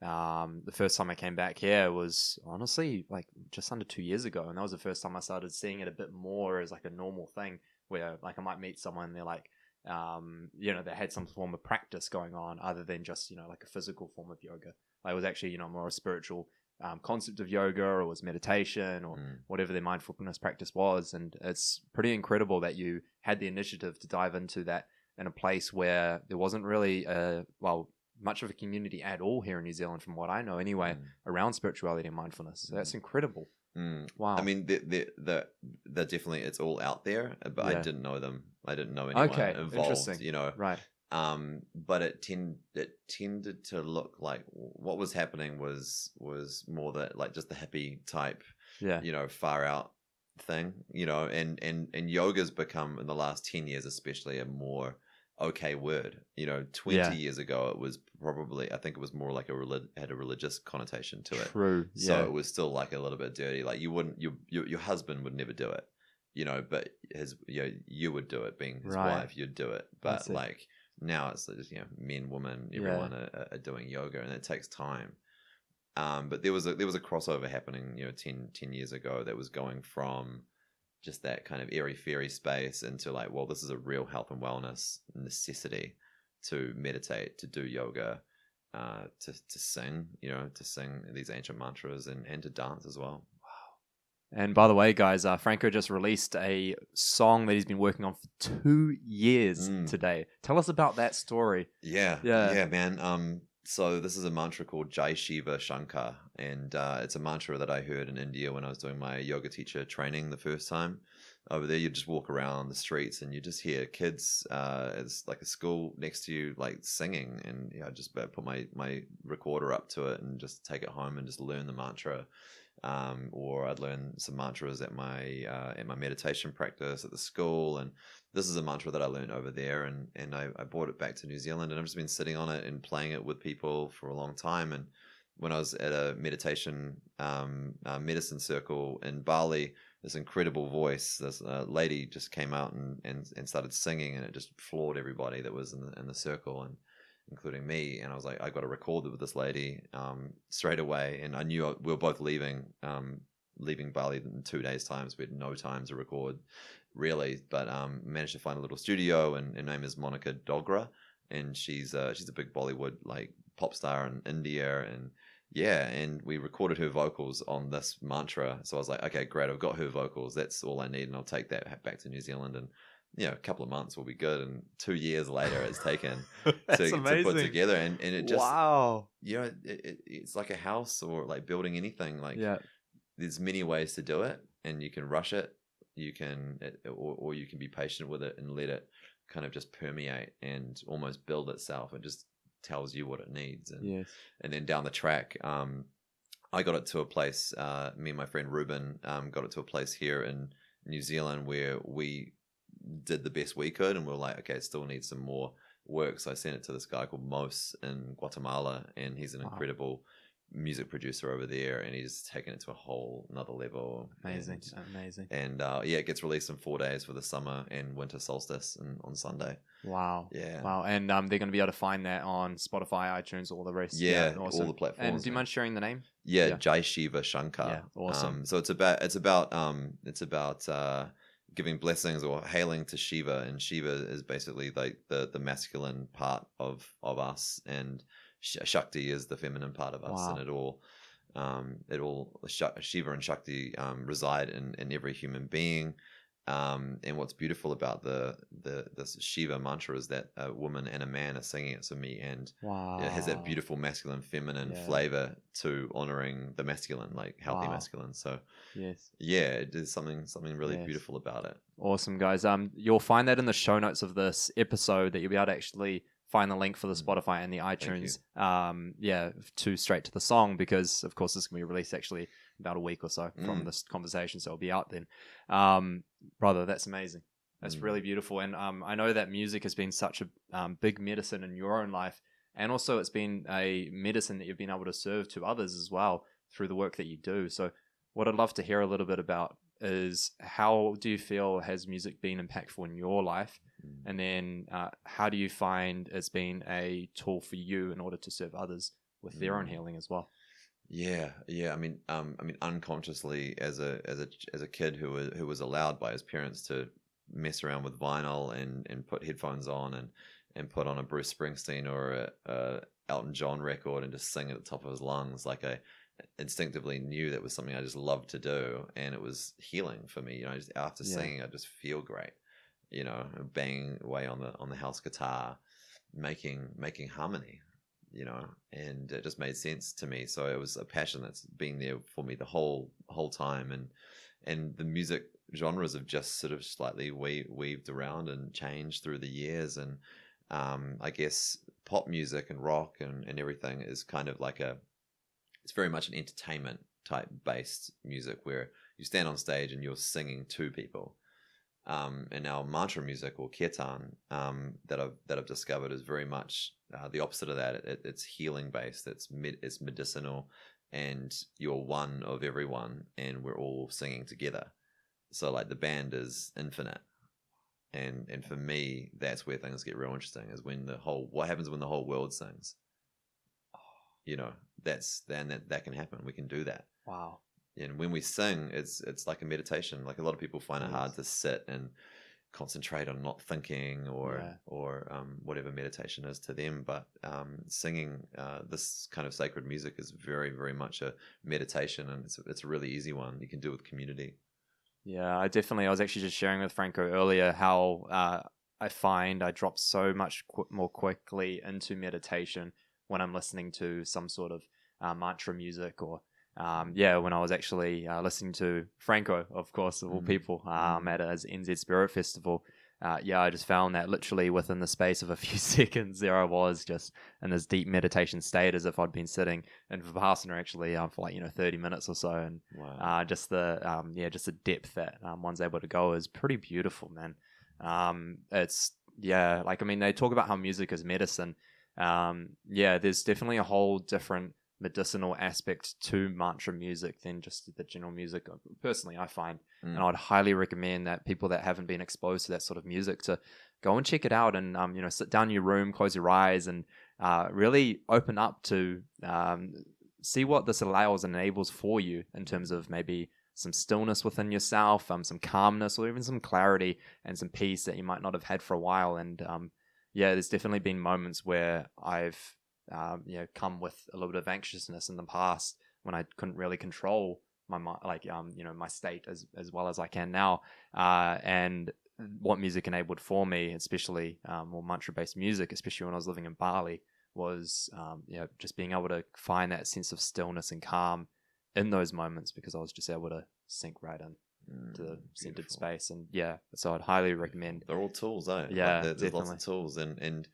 um, the first time I came back here was honestly like just under two years ago, and that was the first time I started seeing it a bit more as like a normal thing, where like I might meet someone, and they're like, um, you know, they had some form of practice going on other than just you know like a physical form of yoga. Like it was actually you know more a spiritual um, concept of yoga, or was meditation, or mm. whatever their mindfulness practice was. And it's pretty incredible that you had the initiative to dive into that in a place where there wasn't really, uh, well, much of a community at all here in New Zealand, from what I know anyway, Mm. around spirituality and mindfulness. So that's incredible. Mm. Wow. I mean, the the the they're definitely it's all out there, but Yeah. I didn't know them. I didn't know anyone Okay, involved. interesting. You know, right. um, but it tend it tended to look like what was happening was was more that like just the hippie type Yeah. you know far out thing you know and and and yoga's become in the last 10 years especially a more okay word you know 20 Yeah. years ago it was probably i think it was more like a relig- had a religious connotation to it True. so yeah. it was still like a little bit dirty like you wouldn't you, your your husband would never do it you know but his you know, you would do it being his Right. wife you'd do it but like now it's just you know men women Yeah. everyone are, are doing yoga and it takes time um, but there was a there was a crossover happening, you know, 10, 10 years ago that was going from just that kind of airy fairy space into like, well, this is a real health and wellness necessity to meditate, to do yoga, uh, to to sing, you know, to sing these ancient mantras and and to dance as well. Wow. And by the way, guys, uh, Franco just released a song that he's been working on for two years Mm. today. Tell us about that story. Yeah, Yeah. yeah, man. Um, so this is a mantra called Jai Shiva Shankar, and uh, it's a mantra that I heard in India when I was doing my yoga teacher training the first time. Over there, you just walk around the streets and you just hear kids. Uh, it's like a school next to you, like singing, and I just uh, put my my recorder up to it and just take it home and just learn the mantra. Um, or I'd learn some mantras at my uh, at my meditation practice at the school, and this is a mantra that I learned over there, and and I, I brought it back to New Zealand, and I've just been sitting on it and playing it with people for a long time. And when I was at a meditation um, uh, medicine circle in Bali, this incredible voice, this uh, lady just came out and, and and started singing, and it just floored everybody that was in the in the circle, and including me. And I was like, I got to record with this lady um, straight away, and I knew we were both leaving. Um, leaving Bali in two days' time, so we had no time to record really, but um, managed to find a little studio, and her name is Monica Dogra, and she's uh, she's a big Bollywood like pop star in India, and yeah, and we recorded her vocals on this mantra. So I was like, okay, great, I've got her vocals. That's all I need, and I'll take that back to New Zealand, and you know, a couple of months will be good. And two years later, it's taken to, to put together, and and it just wow. you know, it, it, it's like a house or like building anything. Like yeah. there's many ways to do it and you can rush it you can or, or you can be patient with it and let it kind of just permeate and almost build itself it just tells you what it needs and, Yes. and then down the track um i got it to a place uh me and my friend ruben um got it to a place here in new zealand where we did the best we could and we are like okay still need some more work so i sent it to this guy called mos in guatemala and he's an Wow. incredible music producer over there and he's taken it to a whole another level Amazing. and, Amazing. and uh, yeah it gets released in four days for the summer and winter solstice and on sunday Wow. yeah Wow. And um, they're going to be able to find that on Spotify, iTunes, all the rest. yeah, awesome. all the platforms and do you mind sharing the name? yeah, yeah. jai shiva shankar Yeah, awesome. um, so it's about it's about um it's about uh giving blessings or hailing to shiva and shiva is basically like the the masculine part of of us and shakti is the feminine part of us Wow. and it all um it all shiva and shakti um reside in in every human being um, and what's beautiful about the the this Shiva mantra is that a woman and a man are singing it. So me and Wow. it has that beautiful masculine feminine Yeah. flavor to honoring the masculine like healthy Wow. masculine so Yes. yeah there's something something really Yes. beautiful about it Awesome, guys. Um, you'll find that in the show notes of this episode that you'll be able to actually find the link for the Mm. Spotify and the iTunes. Um, yeah, to straight to the song because of course this is gonna be released actually about a week or so from Mm. this conversation, so it'll be out then. Um, brother, that's amazing. That's Mm. really beautiful, and um, I know that music has been such a um, big medicine in your own life, and also it's been a medicine that you've been able to serve to others as well through the work that you do. So, what I'd love to hear a little bit about is how do you feel has music been impactful in your life, Mm. and then uh, how do you find it's been a tool for you in order to serve others with their own Mm. healing as well? Yeah, yeah. I mean, um, I mean, unconsciously, as a as a as a kid who was who was allowed by his parents to mess around with vinyl and and put headphones on and and put on a Bruce Springsteen or a, a Elton John record and just sing at the top of his lungs, like I instinctively knew that was something I just loved to do, and it was healing for me. You know, just after Yeah. singing, I just feel great. You know, banging away on the on the house guitar, making making harmony you know, and it just made sense to me. So it was a passion that's been there for me the whole whole time, and and the music genres have just sort of slightly we- weaved around and changed through the years, and um, I guess pop music and rock and, and everything is kind of like a it's very much an entertainment type based music where you stand on stage and you're singing to people. Um, and now mantra music or kirtan um, that I've that I've discovered is very much uh, the opposite of that. It, it's healing based. It's med- it's medicinal, and you're one of everyone, and we're all singing together. So like the band is infinite, and and for me, that's where things get real interesting. Is when the whole what happens when the whole world sings. You know, that's then that that can happen. We can do that Wow. And when we sing it's it's like a meditation like a lot of people find it hard to sit and concentrate on not thinking or Yeah. or um, whatever meditation is to them. But um, singing uh, this kind of sacred music is very very much a meditation, and it's it's a really easy one. You can do with community. Yeah, I definitely. I was actually just sharing with Franco earlier how uh, I find I drop so much qu- more quickly into meditation when I'm listening to some sort of uh, mantra music or. Um, yeah, when I was actually uh, listening to Franco, of course, of all Mm. people, um, at his NZ Spirit Festival, uh, yeah, I just found that literally within the space of a few seconds, there I was just in this deep meditation state as if I'd been sitting in Vipassana actually uh, for like, you know, 30 minutes or so. And Wow. uh, just the um, yeah, just the depth that um, one's able to go is pretty beautiful, man. Um, it's yeah, like I mean, they talk about how music is medicine. Um, yeah, there's definitely a whole different medicinal aspect to mantra music than just the general music. Personally, I find, Mm. and I'd highly recommend that people that haven't been exposed to that sort of music to go and check it out and um, you know sit down in your room, close your eyes, and uh, really open up to um, see what this allows and enables for you in terms of maybe some stillness within yourself, um, some calmness, or even some clarity and some peace that you might not have had for a while. And um, yeah, there's definitely been moments where I've um, you know come with a little bit of anxiousness in the past when I couldn't really control my like um you know my state as as well as I can now. Uh, and what music enabled for me, especially um, more mantra based music, especially when I was living in Bali, was um, you know just being able to find that sense of stillness and calm in those moments because I was just able to sink right in Mm, to the centered space. And yeah, so I'd highly recommend. They're all tools, eh? Yeah, there- there's lots definitely. of tools, and and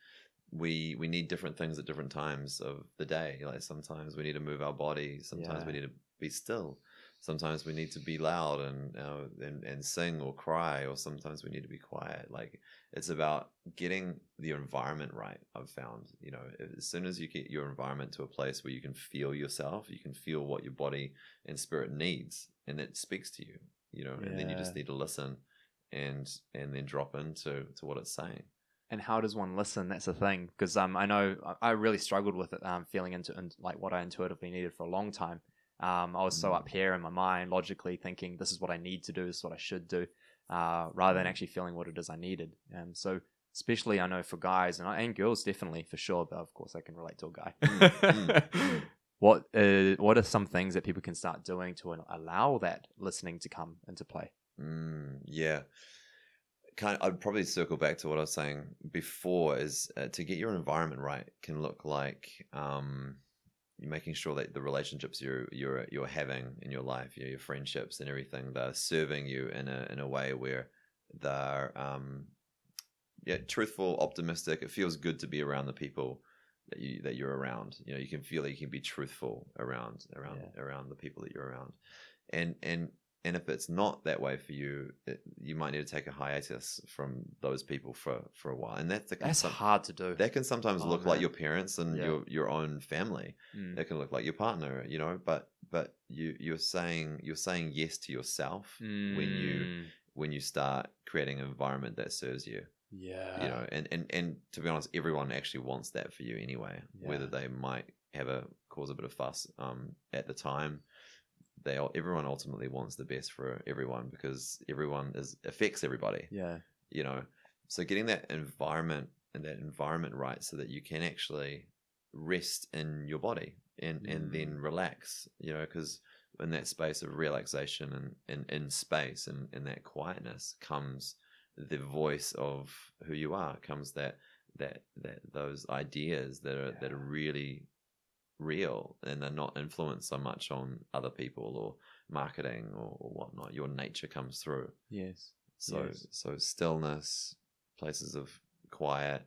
we we need different things at different times of the day. Like sometimes we need to move our body, sometimes we need to be still, sometimes we need to be loud and uh, and and sing or cry, or sometimes we need to be quiet. Like it's about getting the environment right. I've found, you know, as soon as you get your environment to a place where you can feel yourself, you can feel what your body and spirit needs, and it speaks to you. You know, and then you just need to listen and and then drop into to what it's saying. And how does one listen? That's the thing, because um, I know I- really struggled with it, um, feeling into in, like what I intuitively needed for a long time. Um, I was so Mm. up here in my mind, logically thinking this is what I need to do, this is what I should do, uh, rather than Mm. actually feeling what it is I needed. And so, especially I know for guys and and girls definitely for sure, but of course I can relate to a guy. Mm, mm, mm. What uh, what are some things that people can start doing to allow that listening to come into play? Mm, yeah. Kind I'd probably circle back to what I was saying before is uh, to get your environment right can look like um, you're making sure that the relationships you're you're you're having in your life, you know, your friendships and everything, they're serving you in a in a way where they're um, yeah, truthful, optimistic. It feels good to be around the people that you that you're around. You know, you can feel that you can be truthful around around Yeah. around the people that you're around, and and and if it's not that way for you, it, you might need to take a hiatus from those people for for a while, and that, that That's some- hard to do. that can sometimes Oh, look like your parents and Yeah. your your own family. Mm. It can look like your partner, you know. But but you you're saying you're saying yes to yourself when you Mm. when you start creating an environment that serves you yeah, you know and, and and to be honest everyone actually wants that for you anyway whether they might have a cause a bit of fuss um at the time they all everyone ultimately wants the best for everyone because everyone is affects everybody. Yeah, you know? So getting that environment and that environment right so that you can actually rest in your body and and then mm. relax you know because in that space of relaxation and in in space and in that quietness comes the voice of who you are comes that that that those ideas that are that are really real and they're not influenced so much on other people or marketing or, or whatnot your nature comes through yes, so Yes. so stillness, places of quiet,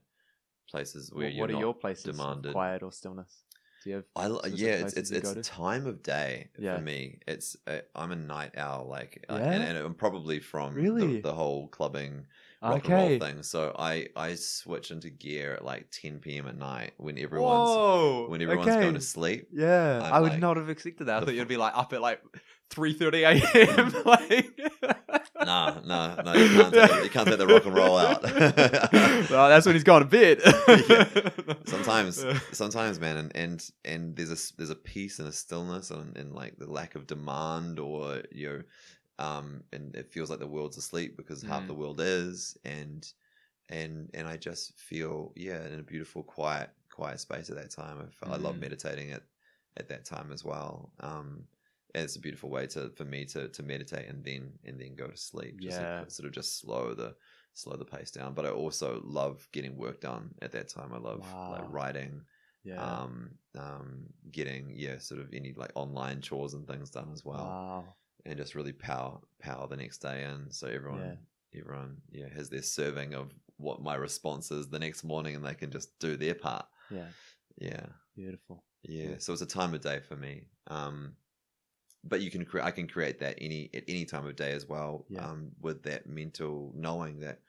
places where What, you're what are not your places of demanded. quiet or stillness? Do you have? I yeah, it's it's it's time of day Yeah. for me. It's uh, I'm a night owl, like, uh, Yeah? and, and I'm probably from Really? the, the whole clubbing rock and okay. roll thing. So I I switch into gear at like 10 p.m. at night when everyone's Whoa. when everyone's okay. going to sleep. Yeah, I'm I would like- not have expected that. I thought you'd be like up at like three thirty a.m. like, Nah, nah, no, you can't take the, you can't take the rock and roll out. well, that's when he's gone to bed. sometimes sometimes man and and and there's a there's a peace and a stillness and, and like the lack of demand or you know um, and it feels like the world's asleep because half Mm. the world is, and and and I just feel yeah in a beautiful quiet quiet space at that time. I, felt, I love Mm. meditating at at that time as well. Um, and it's a beautiful way to for me to to meditate and then and then go to sleep. Just Yeah. sort of just slow the slow the pace down. But I also love getting work done at that time. I love Wow. like writing Yeah. um, um, getting yeah, sort of any like online chores and things done as well, wow. And just really power power the next day in. So everyone, everyone, yeah, has their serving of what my response is the next morning, and they can just do their part. Yeah. Yeah, Beautiful. yeah. Yeah. So it's a time of day for me. Um, but you can create. I can create that any at any time of day as well. Yeah. Um, with that mental knowing that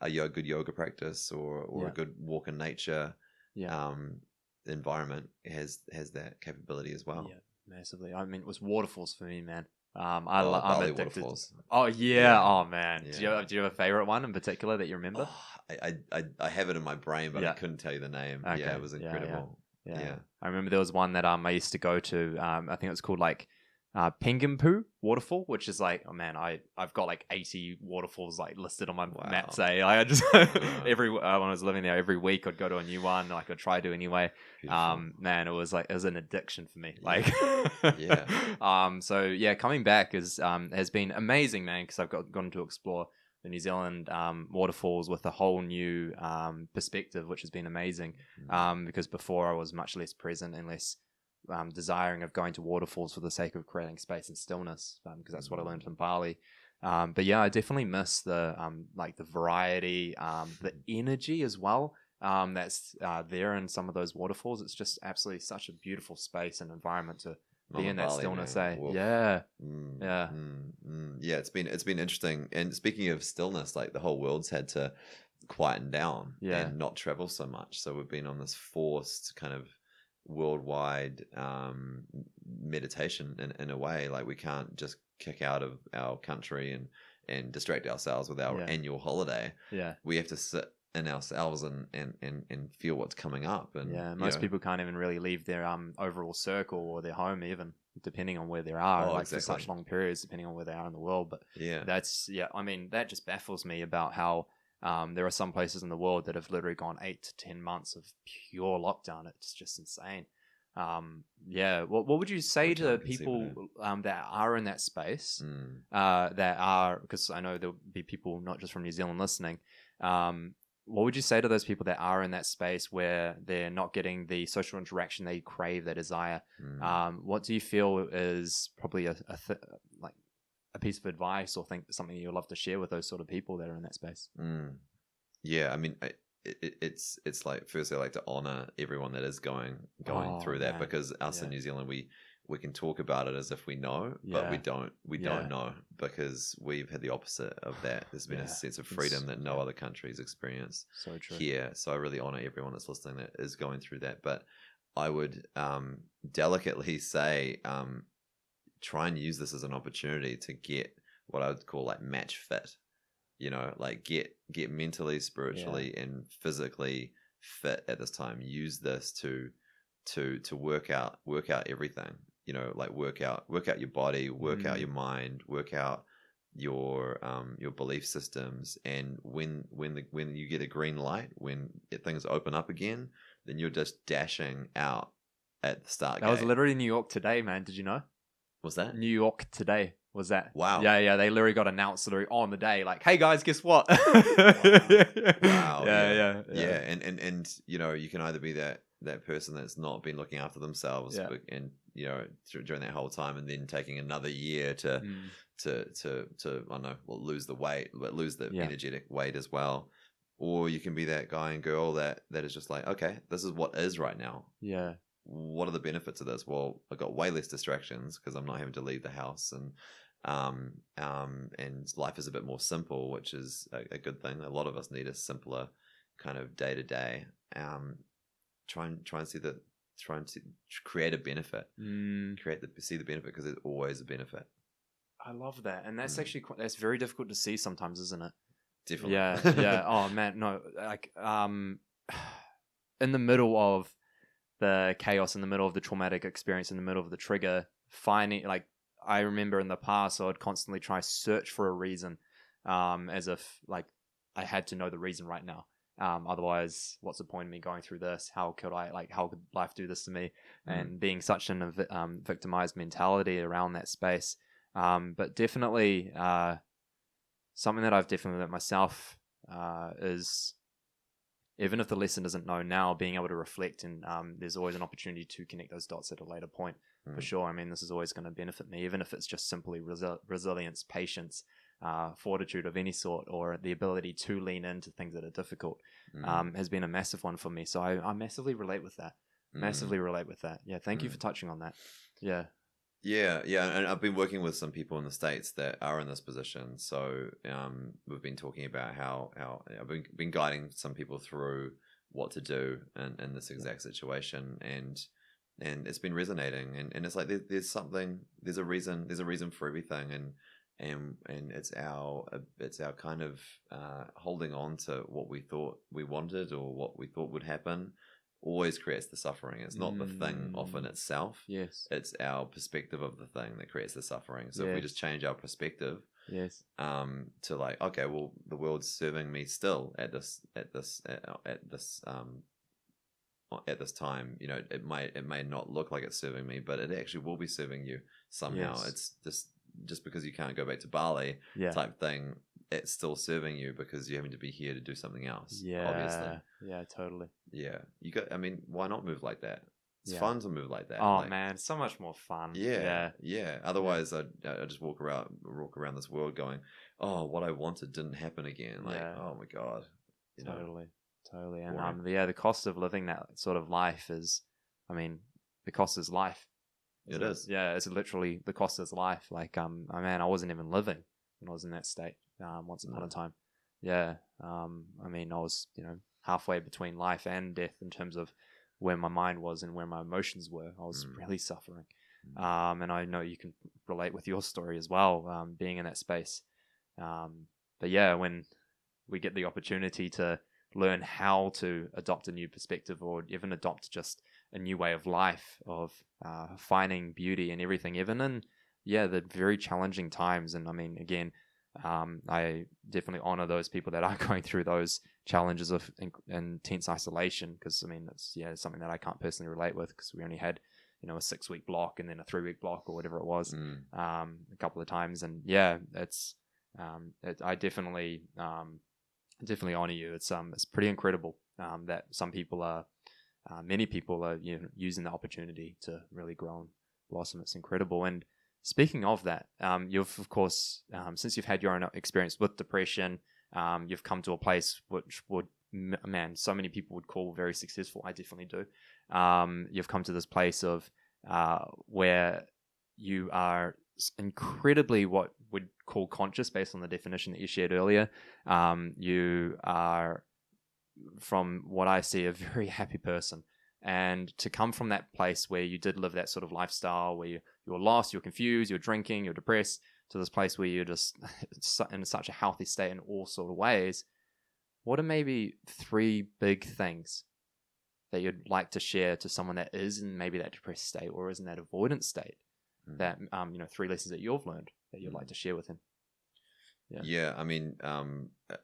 a good yoga practice or or Yeah. a good walk in nature Yeah. um, environment has has that capability as well. Yeah. Massively. I mean, it was waterfalls for me, man. Um, I Oh, I'm Bali addicted. waterfalls. Oh yeah. Yeah. Oh man. Do you have, do you have a favorite one in particular that you remember? Oh, I, I I have it in my brain, but Yeah. I couldn't tell you the name. Okay. Yeah, it was Yeah, yeah. incredible. Yeah. Yeah. I remember there was one that um I used to go to. Um, I think it was called like uh Pengempu waterfall, which is like oh man, I I've got like eighty waterfalls like listed on my Wow. map. Say I just every uh, when I was living there, every week I'd go to a new one. Like I'd try to anyway. Beautiful. Um, man, it was like it was an addiction for me. Like, Yeah. Um, so yeah, coming back is um has been amazing, man, because I've got gotten to explore the New Zealand um waterfalls with a whole new um perspective, which has been amazing. Mm. Um, because before I was much less present and less um, desiring of going to waterfalls for the sake of creating space and stillness, um, because that's what I learned from Bali. Um, but yeah, I definitely miss the um, like the variety, um, the energy as well. Um, that's uh, there in some of those waterfalls. It's just absolutely such a beautiful space and environment to be in that Bali, stillness. Eh? Yeah, Mm, Yeah. mm, mm. yeah. It's been it's been interesting. And speaking of stillness, like the whole world's had to quieten down Yeah. and not travel so much. So we've been on this forced kind of worldwide um, meditation in, in a way. Like we can't just kick out of our country and and distract ourselves with our Yeah. annual holiday. yeah, We have to sit in ourselves and and and, and feel what's coming up. And yeah. you Most know, people can't even really leave their um overall circle or their home, even depending on where they are, Oh, like for such long periods, depending on where they are in the world. But yeah. that's yeah i mean that just baffles me about how um, there are some places in the world that have literally gone eight to ten months of pure lockdown it's just insane um, yeah what, what would you say Which to I can see people um, that are in that space Mm. uh, that are because i know there'll be people not just from new zealand listening um, what would you say to those people that are in that space where they're not getting the social interaction they crave they desire Mm. um, what do you feel is probably a, a th- like a piece of advice or think something you'd love to share with those sort of people that are in that space? Mm. Yeah, I mean, I, it, it's it's like firstly, I like to honor everyone that is going going Oh, through that man. because us in New Zealand, we we can talk about it as if we know, but we don't. We Yeah. don't know because we've had the opposite of that. There's been Yeah. a sense of It's- freedom that no yeah. other country's experienced So true. here. So I really honor everyone that's listening that is going through that. But I would um, delicately say, um, try and use this as an opportunity to get what I would call like match fit. You know, like get get mentally, spiritually, and physically fit at this time. Use this to to to work out work out everything. You know, like work out work out your body, work out Mm. your mind, work out your um your belief systems and when when the when you get a green light when it, things open up again then you're just dashing out at the start That was literally New York today, man. Did you know? Was that New York today was that? Wow. Yeah, yeah. They literally got announced literally on the day, like, "Hey guys, guess what?" Wow, Yeah, yeah. yeah, yeah and and and you know you can either be that that person that's not been looking after themselves Yeah. and you know dur- during that whole time and then taking another year to Mm. to to to I don't know well, lose the weight but lose the Yeah. energetic weight as well or you can be that guy and girl that that is just like okay this is what is right now yeah, what are the benefits of this? Well, I got way less distractions because I'm not having to leave the house, and um, um, and life is a bit more simple, which is a, a good thing. A lot of us need a simpler kind of day to day. Um, try and try and see the try and see, create a benefit, Mm, create the see the benefit because there's always a benefit. I love that, and that's Mm. actually quite, that's very difficult to see sometimes, isn't it? Definitely, Yeah, yeah. Oh man, no, like um, in the middle of the chaos, in the middle of the traumatic experience, in the middle of the trigger, finding like I remember in the past I would constantly try search for a reason, um, as if like I had to know the reason right now. Um, otherwise, what's the point of me going through this? How could I like? How could life do this to me? Mm. And being such an um, victimized mentality around that space. Um, but definitely, uh, something that I've definitely learned myself uh, is even if the lesson doesn't know now, being able to reflect and um, there's always an opportunity to connect those dots at a later point for Mm. sure. I mean, this is always going to benefit me, even if it's just simply resi- resilience, patience, uh, fortitude of any sort, or the ability to lean into things that are difficult, Mm. um, has been a massive one for me. So I, I massively relate with that. Mm. Massively relate with that. Yeah, thank you Mm. for touching on that. Yeah. Yeah, yeah, and I've been working with some people in the states that are in this position. So um, we've been talking about how how I've been, been guiding some people through what to do in, in this exact situation, and and it's been resonating, and, and it's like there, there's something, there's a reason, there's a reason for everything, and and and it's our it's our kind of uh, holding on to what we thought we wanted or what we thought would happen always creates the suffering. It's not the thing often Mm. itself Yes. it's our perspective of the thing that creates the suffering. So if we just change our perspective Yes. um, to like, okay, well, the world's serving me still at this at this at, at this um, at this time. You know, it might it may not look like it's serving me, but it actually will be serving you somehow. Yes. It's just just because you can't go back to Bali Yeah. type thing. It's still serving you because you're having to be here to do something else. yeah. obviously. Yeah. Totally. Yeah, you got. I mean, why not move like that? It's Yeah. fun to move like that. Oh like- man, so much more fun. yeah, Yeah. yeah. Otherwise, I I just walk around walk around this world going, "Oh, what I wanted didn't happen again." Like, Yeah. oh my god, you know. Totally, totally. And boring. um, yeah, the cost of living that sort of life is, I mean, the cost is life. It So, is. Yeah, it's literally the cost is life. Like, um, oh man, I wasn't even living when I was in that state. Um, once upon No. a time. Yeah. Um, I mean, I was, you know, halfway between life and death in terms of where my mind was and where my emotions were. I was Mm. really suffering. Mm. Um, and I know you can relate with your story as well, um, being in that space. Um, but yeah, when we get the opportunity to learn how to adopt a new perspective or even adopt just a new way of life of uh, finding beauty and everything even in yeah the very challenging times and i mean again um, i definitely honor those people that are going through those challenges of in- intense isolation because i mean it's yeah something that i can't personally relate with because we only had you know a six week block and then a three week block or whatever it was Mm. um, a couple of times, and yeah, it's um, it, I definitely um, definitely honor you. It's um it's pretty incredible um, that some people are, uh, many people are you know, using the opportunity to really grow and blossom. It's incredible. And speaking of that, um, you've of course um, since you've had your own experience with depression, um, you've come to a place which would man so many people would call very successful. I definitely do. Um, you've come to this place of uh, where you are incredibly what we'd call conscious based on the definition that you shared earlier. Um, you are, from what I see, a very happy person. And to come from that place where you did live that sort of lifestyle, where you, you were lost, you're confused, you're drinking, you're depressed, to this place where you're just in such a healthy state in all sort of ways, what are maybe three big things that you'd like to share to someone that is in maybe that depressed state or is in that avoidance state? Mm. That um, you know, three lessons that you've learned that you'd Mm. like to share with him. Yeah. Yeah, I mean, um, uh,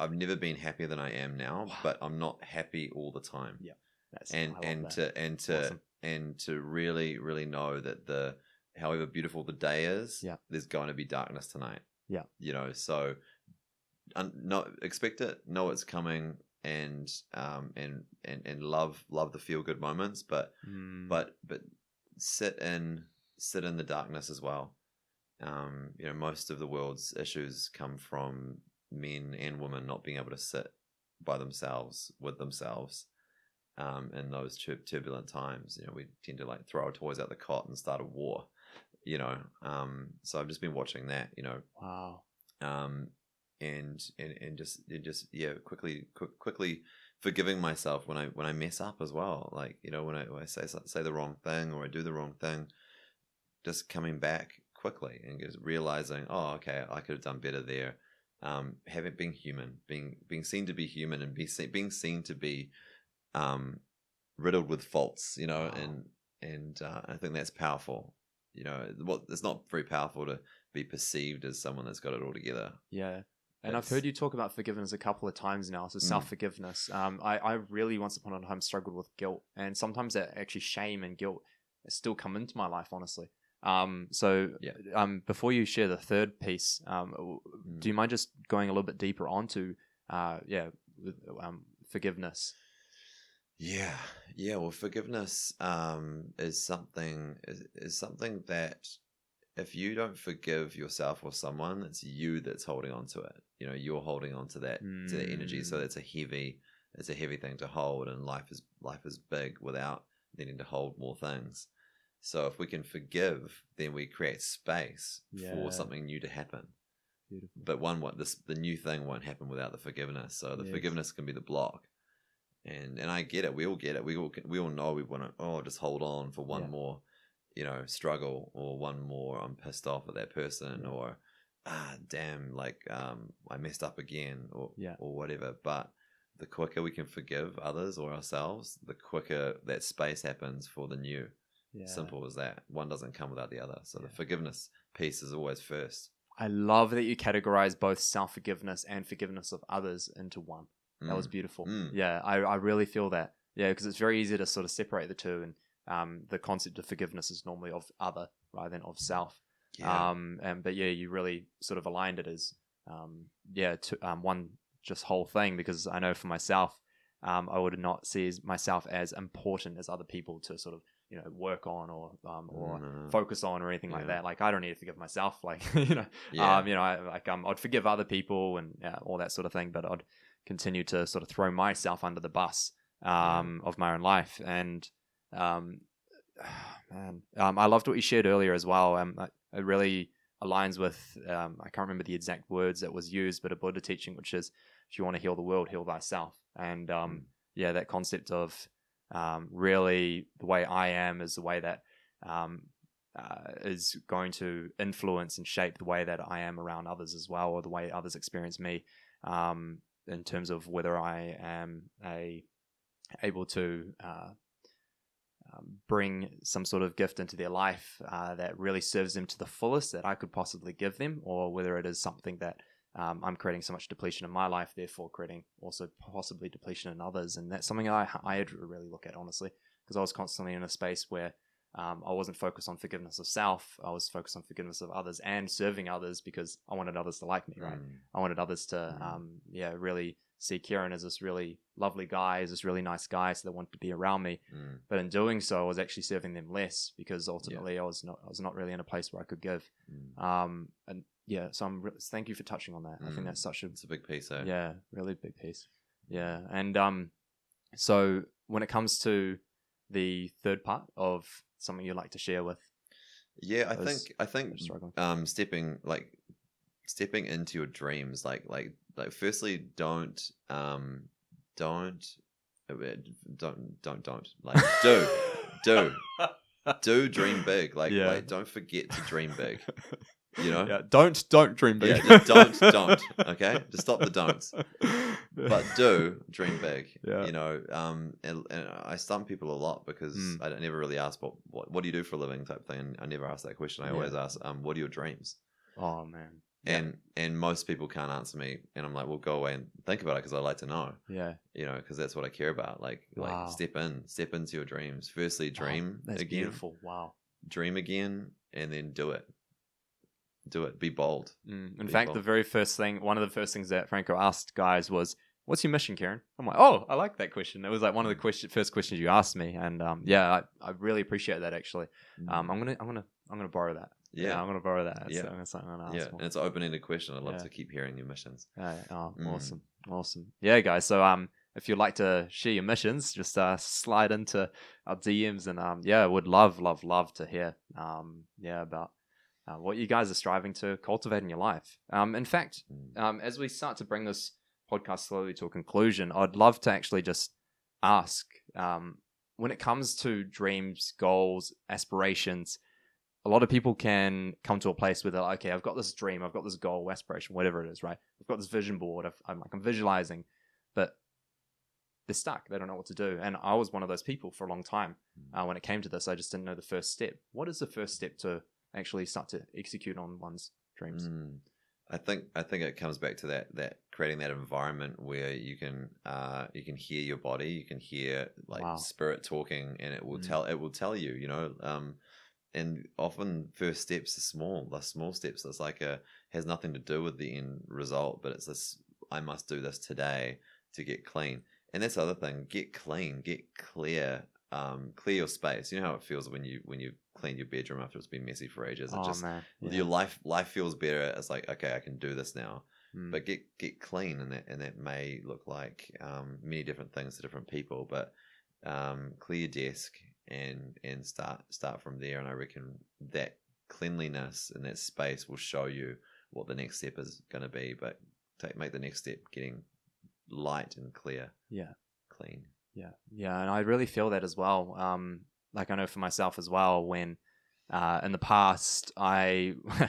I've never been happier than I am now, but I'm not happy all the time. Yeah, That's, and and that. to and to Awesome. and to really really know that the however beautiful the day is Yeah. there's going to be darkness tonight Yeah. you know so un, no expect it know it's coming and um and and and love love the feel good moments but Mm, but but sit in sit in the darkness as well um you know most of the world's issues come from men and women not being able to sit by themselves with themselves um in those tur- turbulent times you know we tend to like throw our toys out the cot and start a war you know um so i've just been watching that you know wow. um, and and and just and just yeah, quickly quick, quickly forgiving myself when I when I mess up as well. Like you know when I when I say say the wrong thing or I do the wrong thing, just coming back quickly and just realizing, oh, okay, I could have done better there. Um, having being human, being being seen to be human, and be being seen to be um, riddled with faults, you know, Wow. and and uh, I think that's powerful. you know, what it's not very powerful to be perceived as someone that's got it all together. Yeah. And I've heard you talk about forgiveness a couple of times now. So Mm. self forgiveness. Um, I, I really once upon a time struggled with guilt, and sometimes that actually shame and guilt still come into my life. Honestly. Um, so Yeah. um, before you share the third piece, um, Mm. do you mind just going a little bit deeper onto, uh, yeah, um, forgiveness? Yeah, yeah. Well, forgiveness um, is something is, is something that if you don't forgive yourself or someone, it's you that's holding on to it. You know, you're holding on to that to that energy. So Mm. it's a heavy, it's a heavy thing to hold, and life is life is big without needing to hold more things. So if we can forgive, then we create space Yeah. for something new to happen. Beautiful. But one, what this the new thing won't happen without the forgiveness. So the Yes. forgiveness can be the block and and I get it. We all get it. We all we all know we want to. Oh, just hold on for one Yeah. more, you know, struggle or one more. I'm pissed off at that person, Yeah. or ah, damn, like um, I messed up again, or Yeah. or whatever. But the quicker we can forgive others or ourselves, the quicker that space happens for the new. Yeah. Simple as that. One doesn't come without the other. So the forgiveness piece is always first. I love that you categorize both self forgiveness and forgiveness of others into one. That was Mm. beautiful. Mm. Yeah, I, I really feel that. Yeah, because it's very easy to sort of separate the two, and um, the concept of forgiveness is normally of other rather than of self. yeah. Um, and but yeah, you really sort of aligned it as um, yeah, to, um, one just whole thing. Because I know for myself, um, I would not see myself as important as other people to sort of you know work on or um, or Mm. focus on or anything like that. Like I don't need to forgive myself. Like you know, Yeah. um, you know, I, like um, I'd forgive other people and uh, all that sort of thing, but I'd continue to sort of throw myself under the bus um, of my own life. And um, man, um, I loved what you shared earlier as well. Um, it really aligns with um, I can't remember the exact words that was used, but a Buddha teaching, which is if you want to heal the world, heal thyself. And um, Mm. yeah, that concept of um, really the way I am is the way that um, uh, is going to influence and shape the way that I am around others as well, or the way others experience me, um, in terms of whether I am a able to uh, um, bring some sort of gift into their life uh, that really serves them to the fullest that I could possibly give them, or whether it is something that um, I'm creating so much depletion in my life, therefore creating also possibly depletion in others. And that's something I, I had to really look at, honestly, because I was constantly in a space where um, I wasn't focused on forgiveness of self. I was focused on forgiveness of others and serving others because I wanted others to like me, right? Mm. I wanted others to, Mm. um, yeah, really see Kieran as this really lovely guy, as this really nice guy, so they wanted to be around me. Mm. But in doing so, I was actually serving them less because ultimately I was not, I was not really in a place where I could give. Mm. Um, and yeah, so I'm. Re- thank you for touching on that. I think Mm. that's such a It's a big piece, eh? yeah, really big piece. Yeah, and um, so when it comes to the third part of something you'd like to share with Yeah, I think I think um stepping like stepping into your dreams like like like firstly don't um don't uh, don't don't don't like do do do dream big like Yeah. like don't forget to dream big you know? yeah, don't don't dream big. Yeah, just don't, don't, okay? Just stop the don'ts. but do dream big. Yeah. You know, um, and, and I stump people a lot because Mm. I never really ask what, what what do you do for a living type thing. And I never ask that question. I Yeah. always ask, um, what are your dreams? Oh man. And and most people can't answer me, and I'm like, well, go away and think about it because I like to know. Yeah. You know, because that's what I care about. Like Wow. like step in, step into your dreams. Firstly, dream That's again, beautiful. Wow. dream again, and then do it. Do it. Be bold. Mm. In Be fact, bold. the very first thing, one of the first things that Franco asked guys was, "What's your mission, Kieran? I'm like, "Oh, I like that question." It was like one of the question, first questions you asked me, and um, yeah, I, I really appreciate that actually. Um, I'm gonna, I'm gonna, I'm gonna borrow that. yeah. I'm gonna borrow that. That's, Yeah. something I'm gonna yeah, ask for. and it's an open-ended question. I'd love Yeah. to keep hearing your missions. Yeah, oh, Mm. awesome, awesome. Yeah, guys. So, um, if you'd like to share your missions, just uh, slide into our DMs, and um, yeah, would love, love, love to hear, um, yeah, about uh, what you guys are striving to cultivate in your life. Um, in fact, Mm. um, as we start to bring this podcast slowly to a conclusion, I'd love to actually just ask, um, when it comes to dreams, goals, aspirations. A lot of people can come to a place where they're like, okay, I've got this dream, I've got this goal, aspiration, whatever it is, right? I've got this vision board, I've, I'm like, I'm visualizing, but they're stuck. They don't know what to do. And I was one of those people for a long time. Mm. Uh, when it came to this, I just didn't know the first step. What is the first step to actually start to execute on one's dreams? Mm. I think I think it comes back to that that creating that environment where you can uh, you can hear your body, you can hear like Wow. spirit talking, and it will Mm. tell it will tell you, you know. Um, and often first steps are small. The small steps. It's like a has nothing to do with the end result, but it's this. I must do this today to get clean. And that's the other thing. Get clean. Get clear. Um, clear your space. You know how it feels when you when you clean your bedroom after it's been messy for ages. It oh just man, your life life feels better. It's like okay, I can do this now. Mm. But get get clean, and that and that may look like um, many different things to different people. But um, clear your desk and and start start from there. And I reckon that cleanliness and that space will show you what the next step is going to be. But take make the next step getting light and clear. Yeah. clean. Yeah, yeah, and I really feel that as well. Um, like I know for myself as well. When uh, in the past, I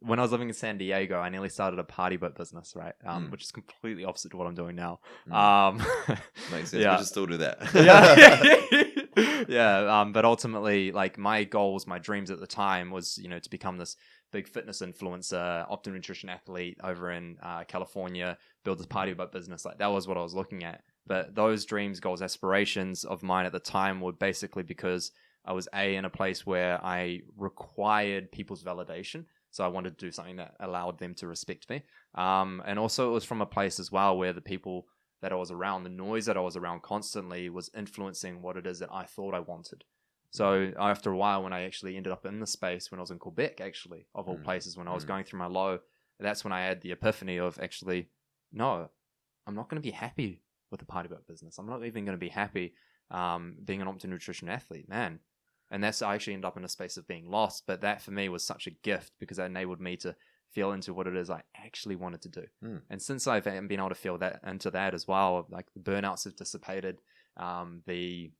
when I was living in San Diego, I nearly started a party boat business, right? Um, Mm. which is completely opposite to what I'm doing now. Mm. Um, Makes sense. yeah. We should still do that. yeah, yeah. Um, but ultimately, like my goals, my dreams at the time was, you know, to become this big fitness influencer, optimum nutrition athlete over in uh, California, build this party boat business. Like that was what I was looking at. But those dreams, goals, aspirations of mine at the time were basically because I was a in a place where I required people's validation. So I wanted to do something that allowed them to respect me. Um, and also it was from a place as well where the people that I was around, the noise that I was around constantly was influencing what it is that I thought I wanted. So after a while, when I actually ended up in the space when I was in Quebec, actually of all Mm. places, when I was Mm. going through my low, that's when I had the epiphany of actually, no, I'm not going to be happy with a party boat business. I'm not even going to be happy um, being an optimum nutrition athlete, man. And that's I actually end up in a space of being lost. But that for me was such a gift because it enabled me to feel into what it is I actually wanted to do. Mm. And since I've been able to feel that into that as well, like the burnouts have dissipated. Um, the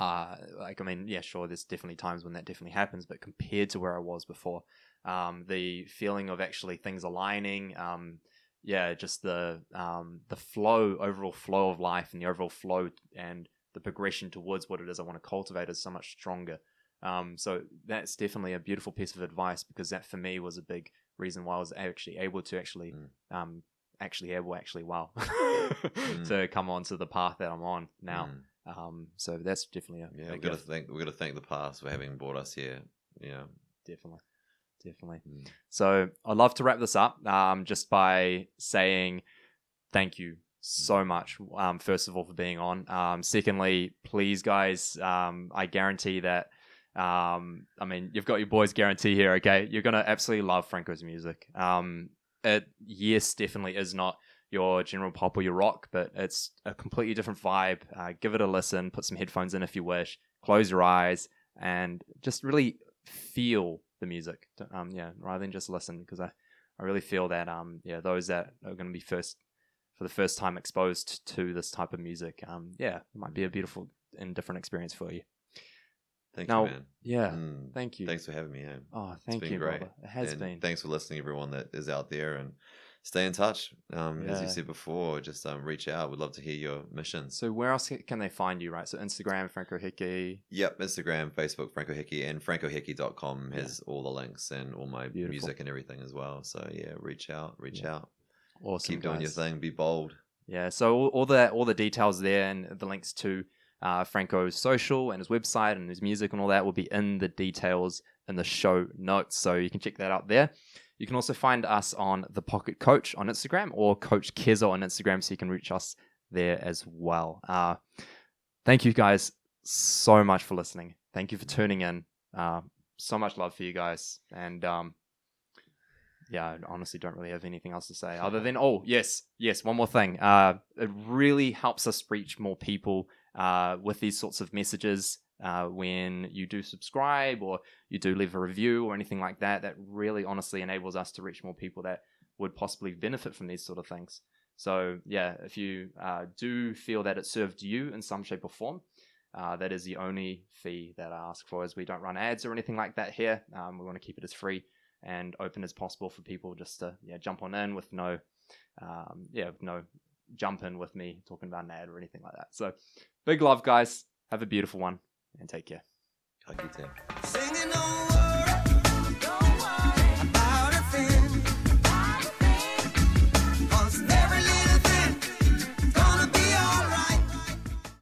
uh, like I mean, yeah, sure, there's definitely times when that definitely happens, but compared to where I was before, um, the feeling of actually things aligning, um, yeah, just the um, the flow, overall flow of life, and the overall flow and the progression towards what it is I want to cultivate is so much stronger. Um, so that's definitely a beautiful piece of advice because that for me was a big reason why I was actually able to actually, Mm. um, actually able, actually, wow, Mm. to come onto the path that I'm on now. Mm. Um, so that's definitely a, Yeah, a we've got to thank we've got to thank the past for having brought us here. Yeah. definitely, definitely. Mm. So I'd love to wrap this up um, just by saying thank you so much. Um, first of all, for being on. Um, secondly, please, guys, um, I guarantee that. Um, I mean, you've got your boys' guarantee here. Okay, you're gonna absolutely love Franco's music. Um, it yes, definitely is not your general pop or your rock, but it's a completely different vibe. Uh, give it a listen. Put some headphones in if you wish. Close your eyes and just really feel the music. Um, yeah, rather than just listen, because I, I really feel that um, yeah, those that are going to be first for the first time exposed to this type of music, um, yeah, it might be a beautiful and different experience for you. Thank Now, you, man. Yeah, Mm. thank you. Thanks for having me. Yeah. Oh, thank been you, great. brother. It has And been. Thanks for listening, everyone that is out there, and stay in touch. Um, As you said before, just um, reach out. We'd love to hear your missions. So where else can they find you? Right, so Instagram, Franco Hickey. Yep, Instagram, Facebook, Franco Hickey, and francohickey.com has all the links and all my Beautiful. music and everything as well. So yeah, reach out, reach Yeah. out, Awesome. keep doing your thing, be bold. Yeah, so all, all the all the details there and the links to uh, Franco's social and his website and his music and all that will be in the details in the show notes. So you can check that out there. You can also find us on the Pocket Coach on Instagram or Coach Kezo on Instagram, so you can reach us there as well. Uh, thank you guys so much for listening. Thank you for tuning in. Uh, so much love for you guys, and um, yeah, I honestly don't really have anything else to say other than oh yes, yes, one more thing. Uh, it really helps us reach more people uh, with these sorts of messages. Uh, when you do subscribe or you do leave a review or anything like that, that really honestly enables us to reach more people that would possibly benefit from these sort of things. So yeah, if you uh, do feel that it served you in some shape or form, uh, that is the only fee that I ask for. As we don't run ads or anything like that here, um, we want to keep it as free and open as possible for people just to yeah jump on in with no um, yeah no jump in with me talking about an ad or anything like that. So big love, guys. Have a beautiful one and take care. Huggy tap. Singing over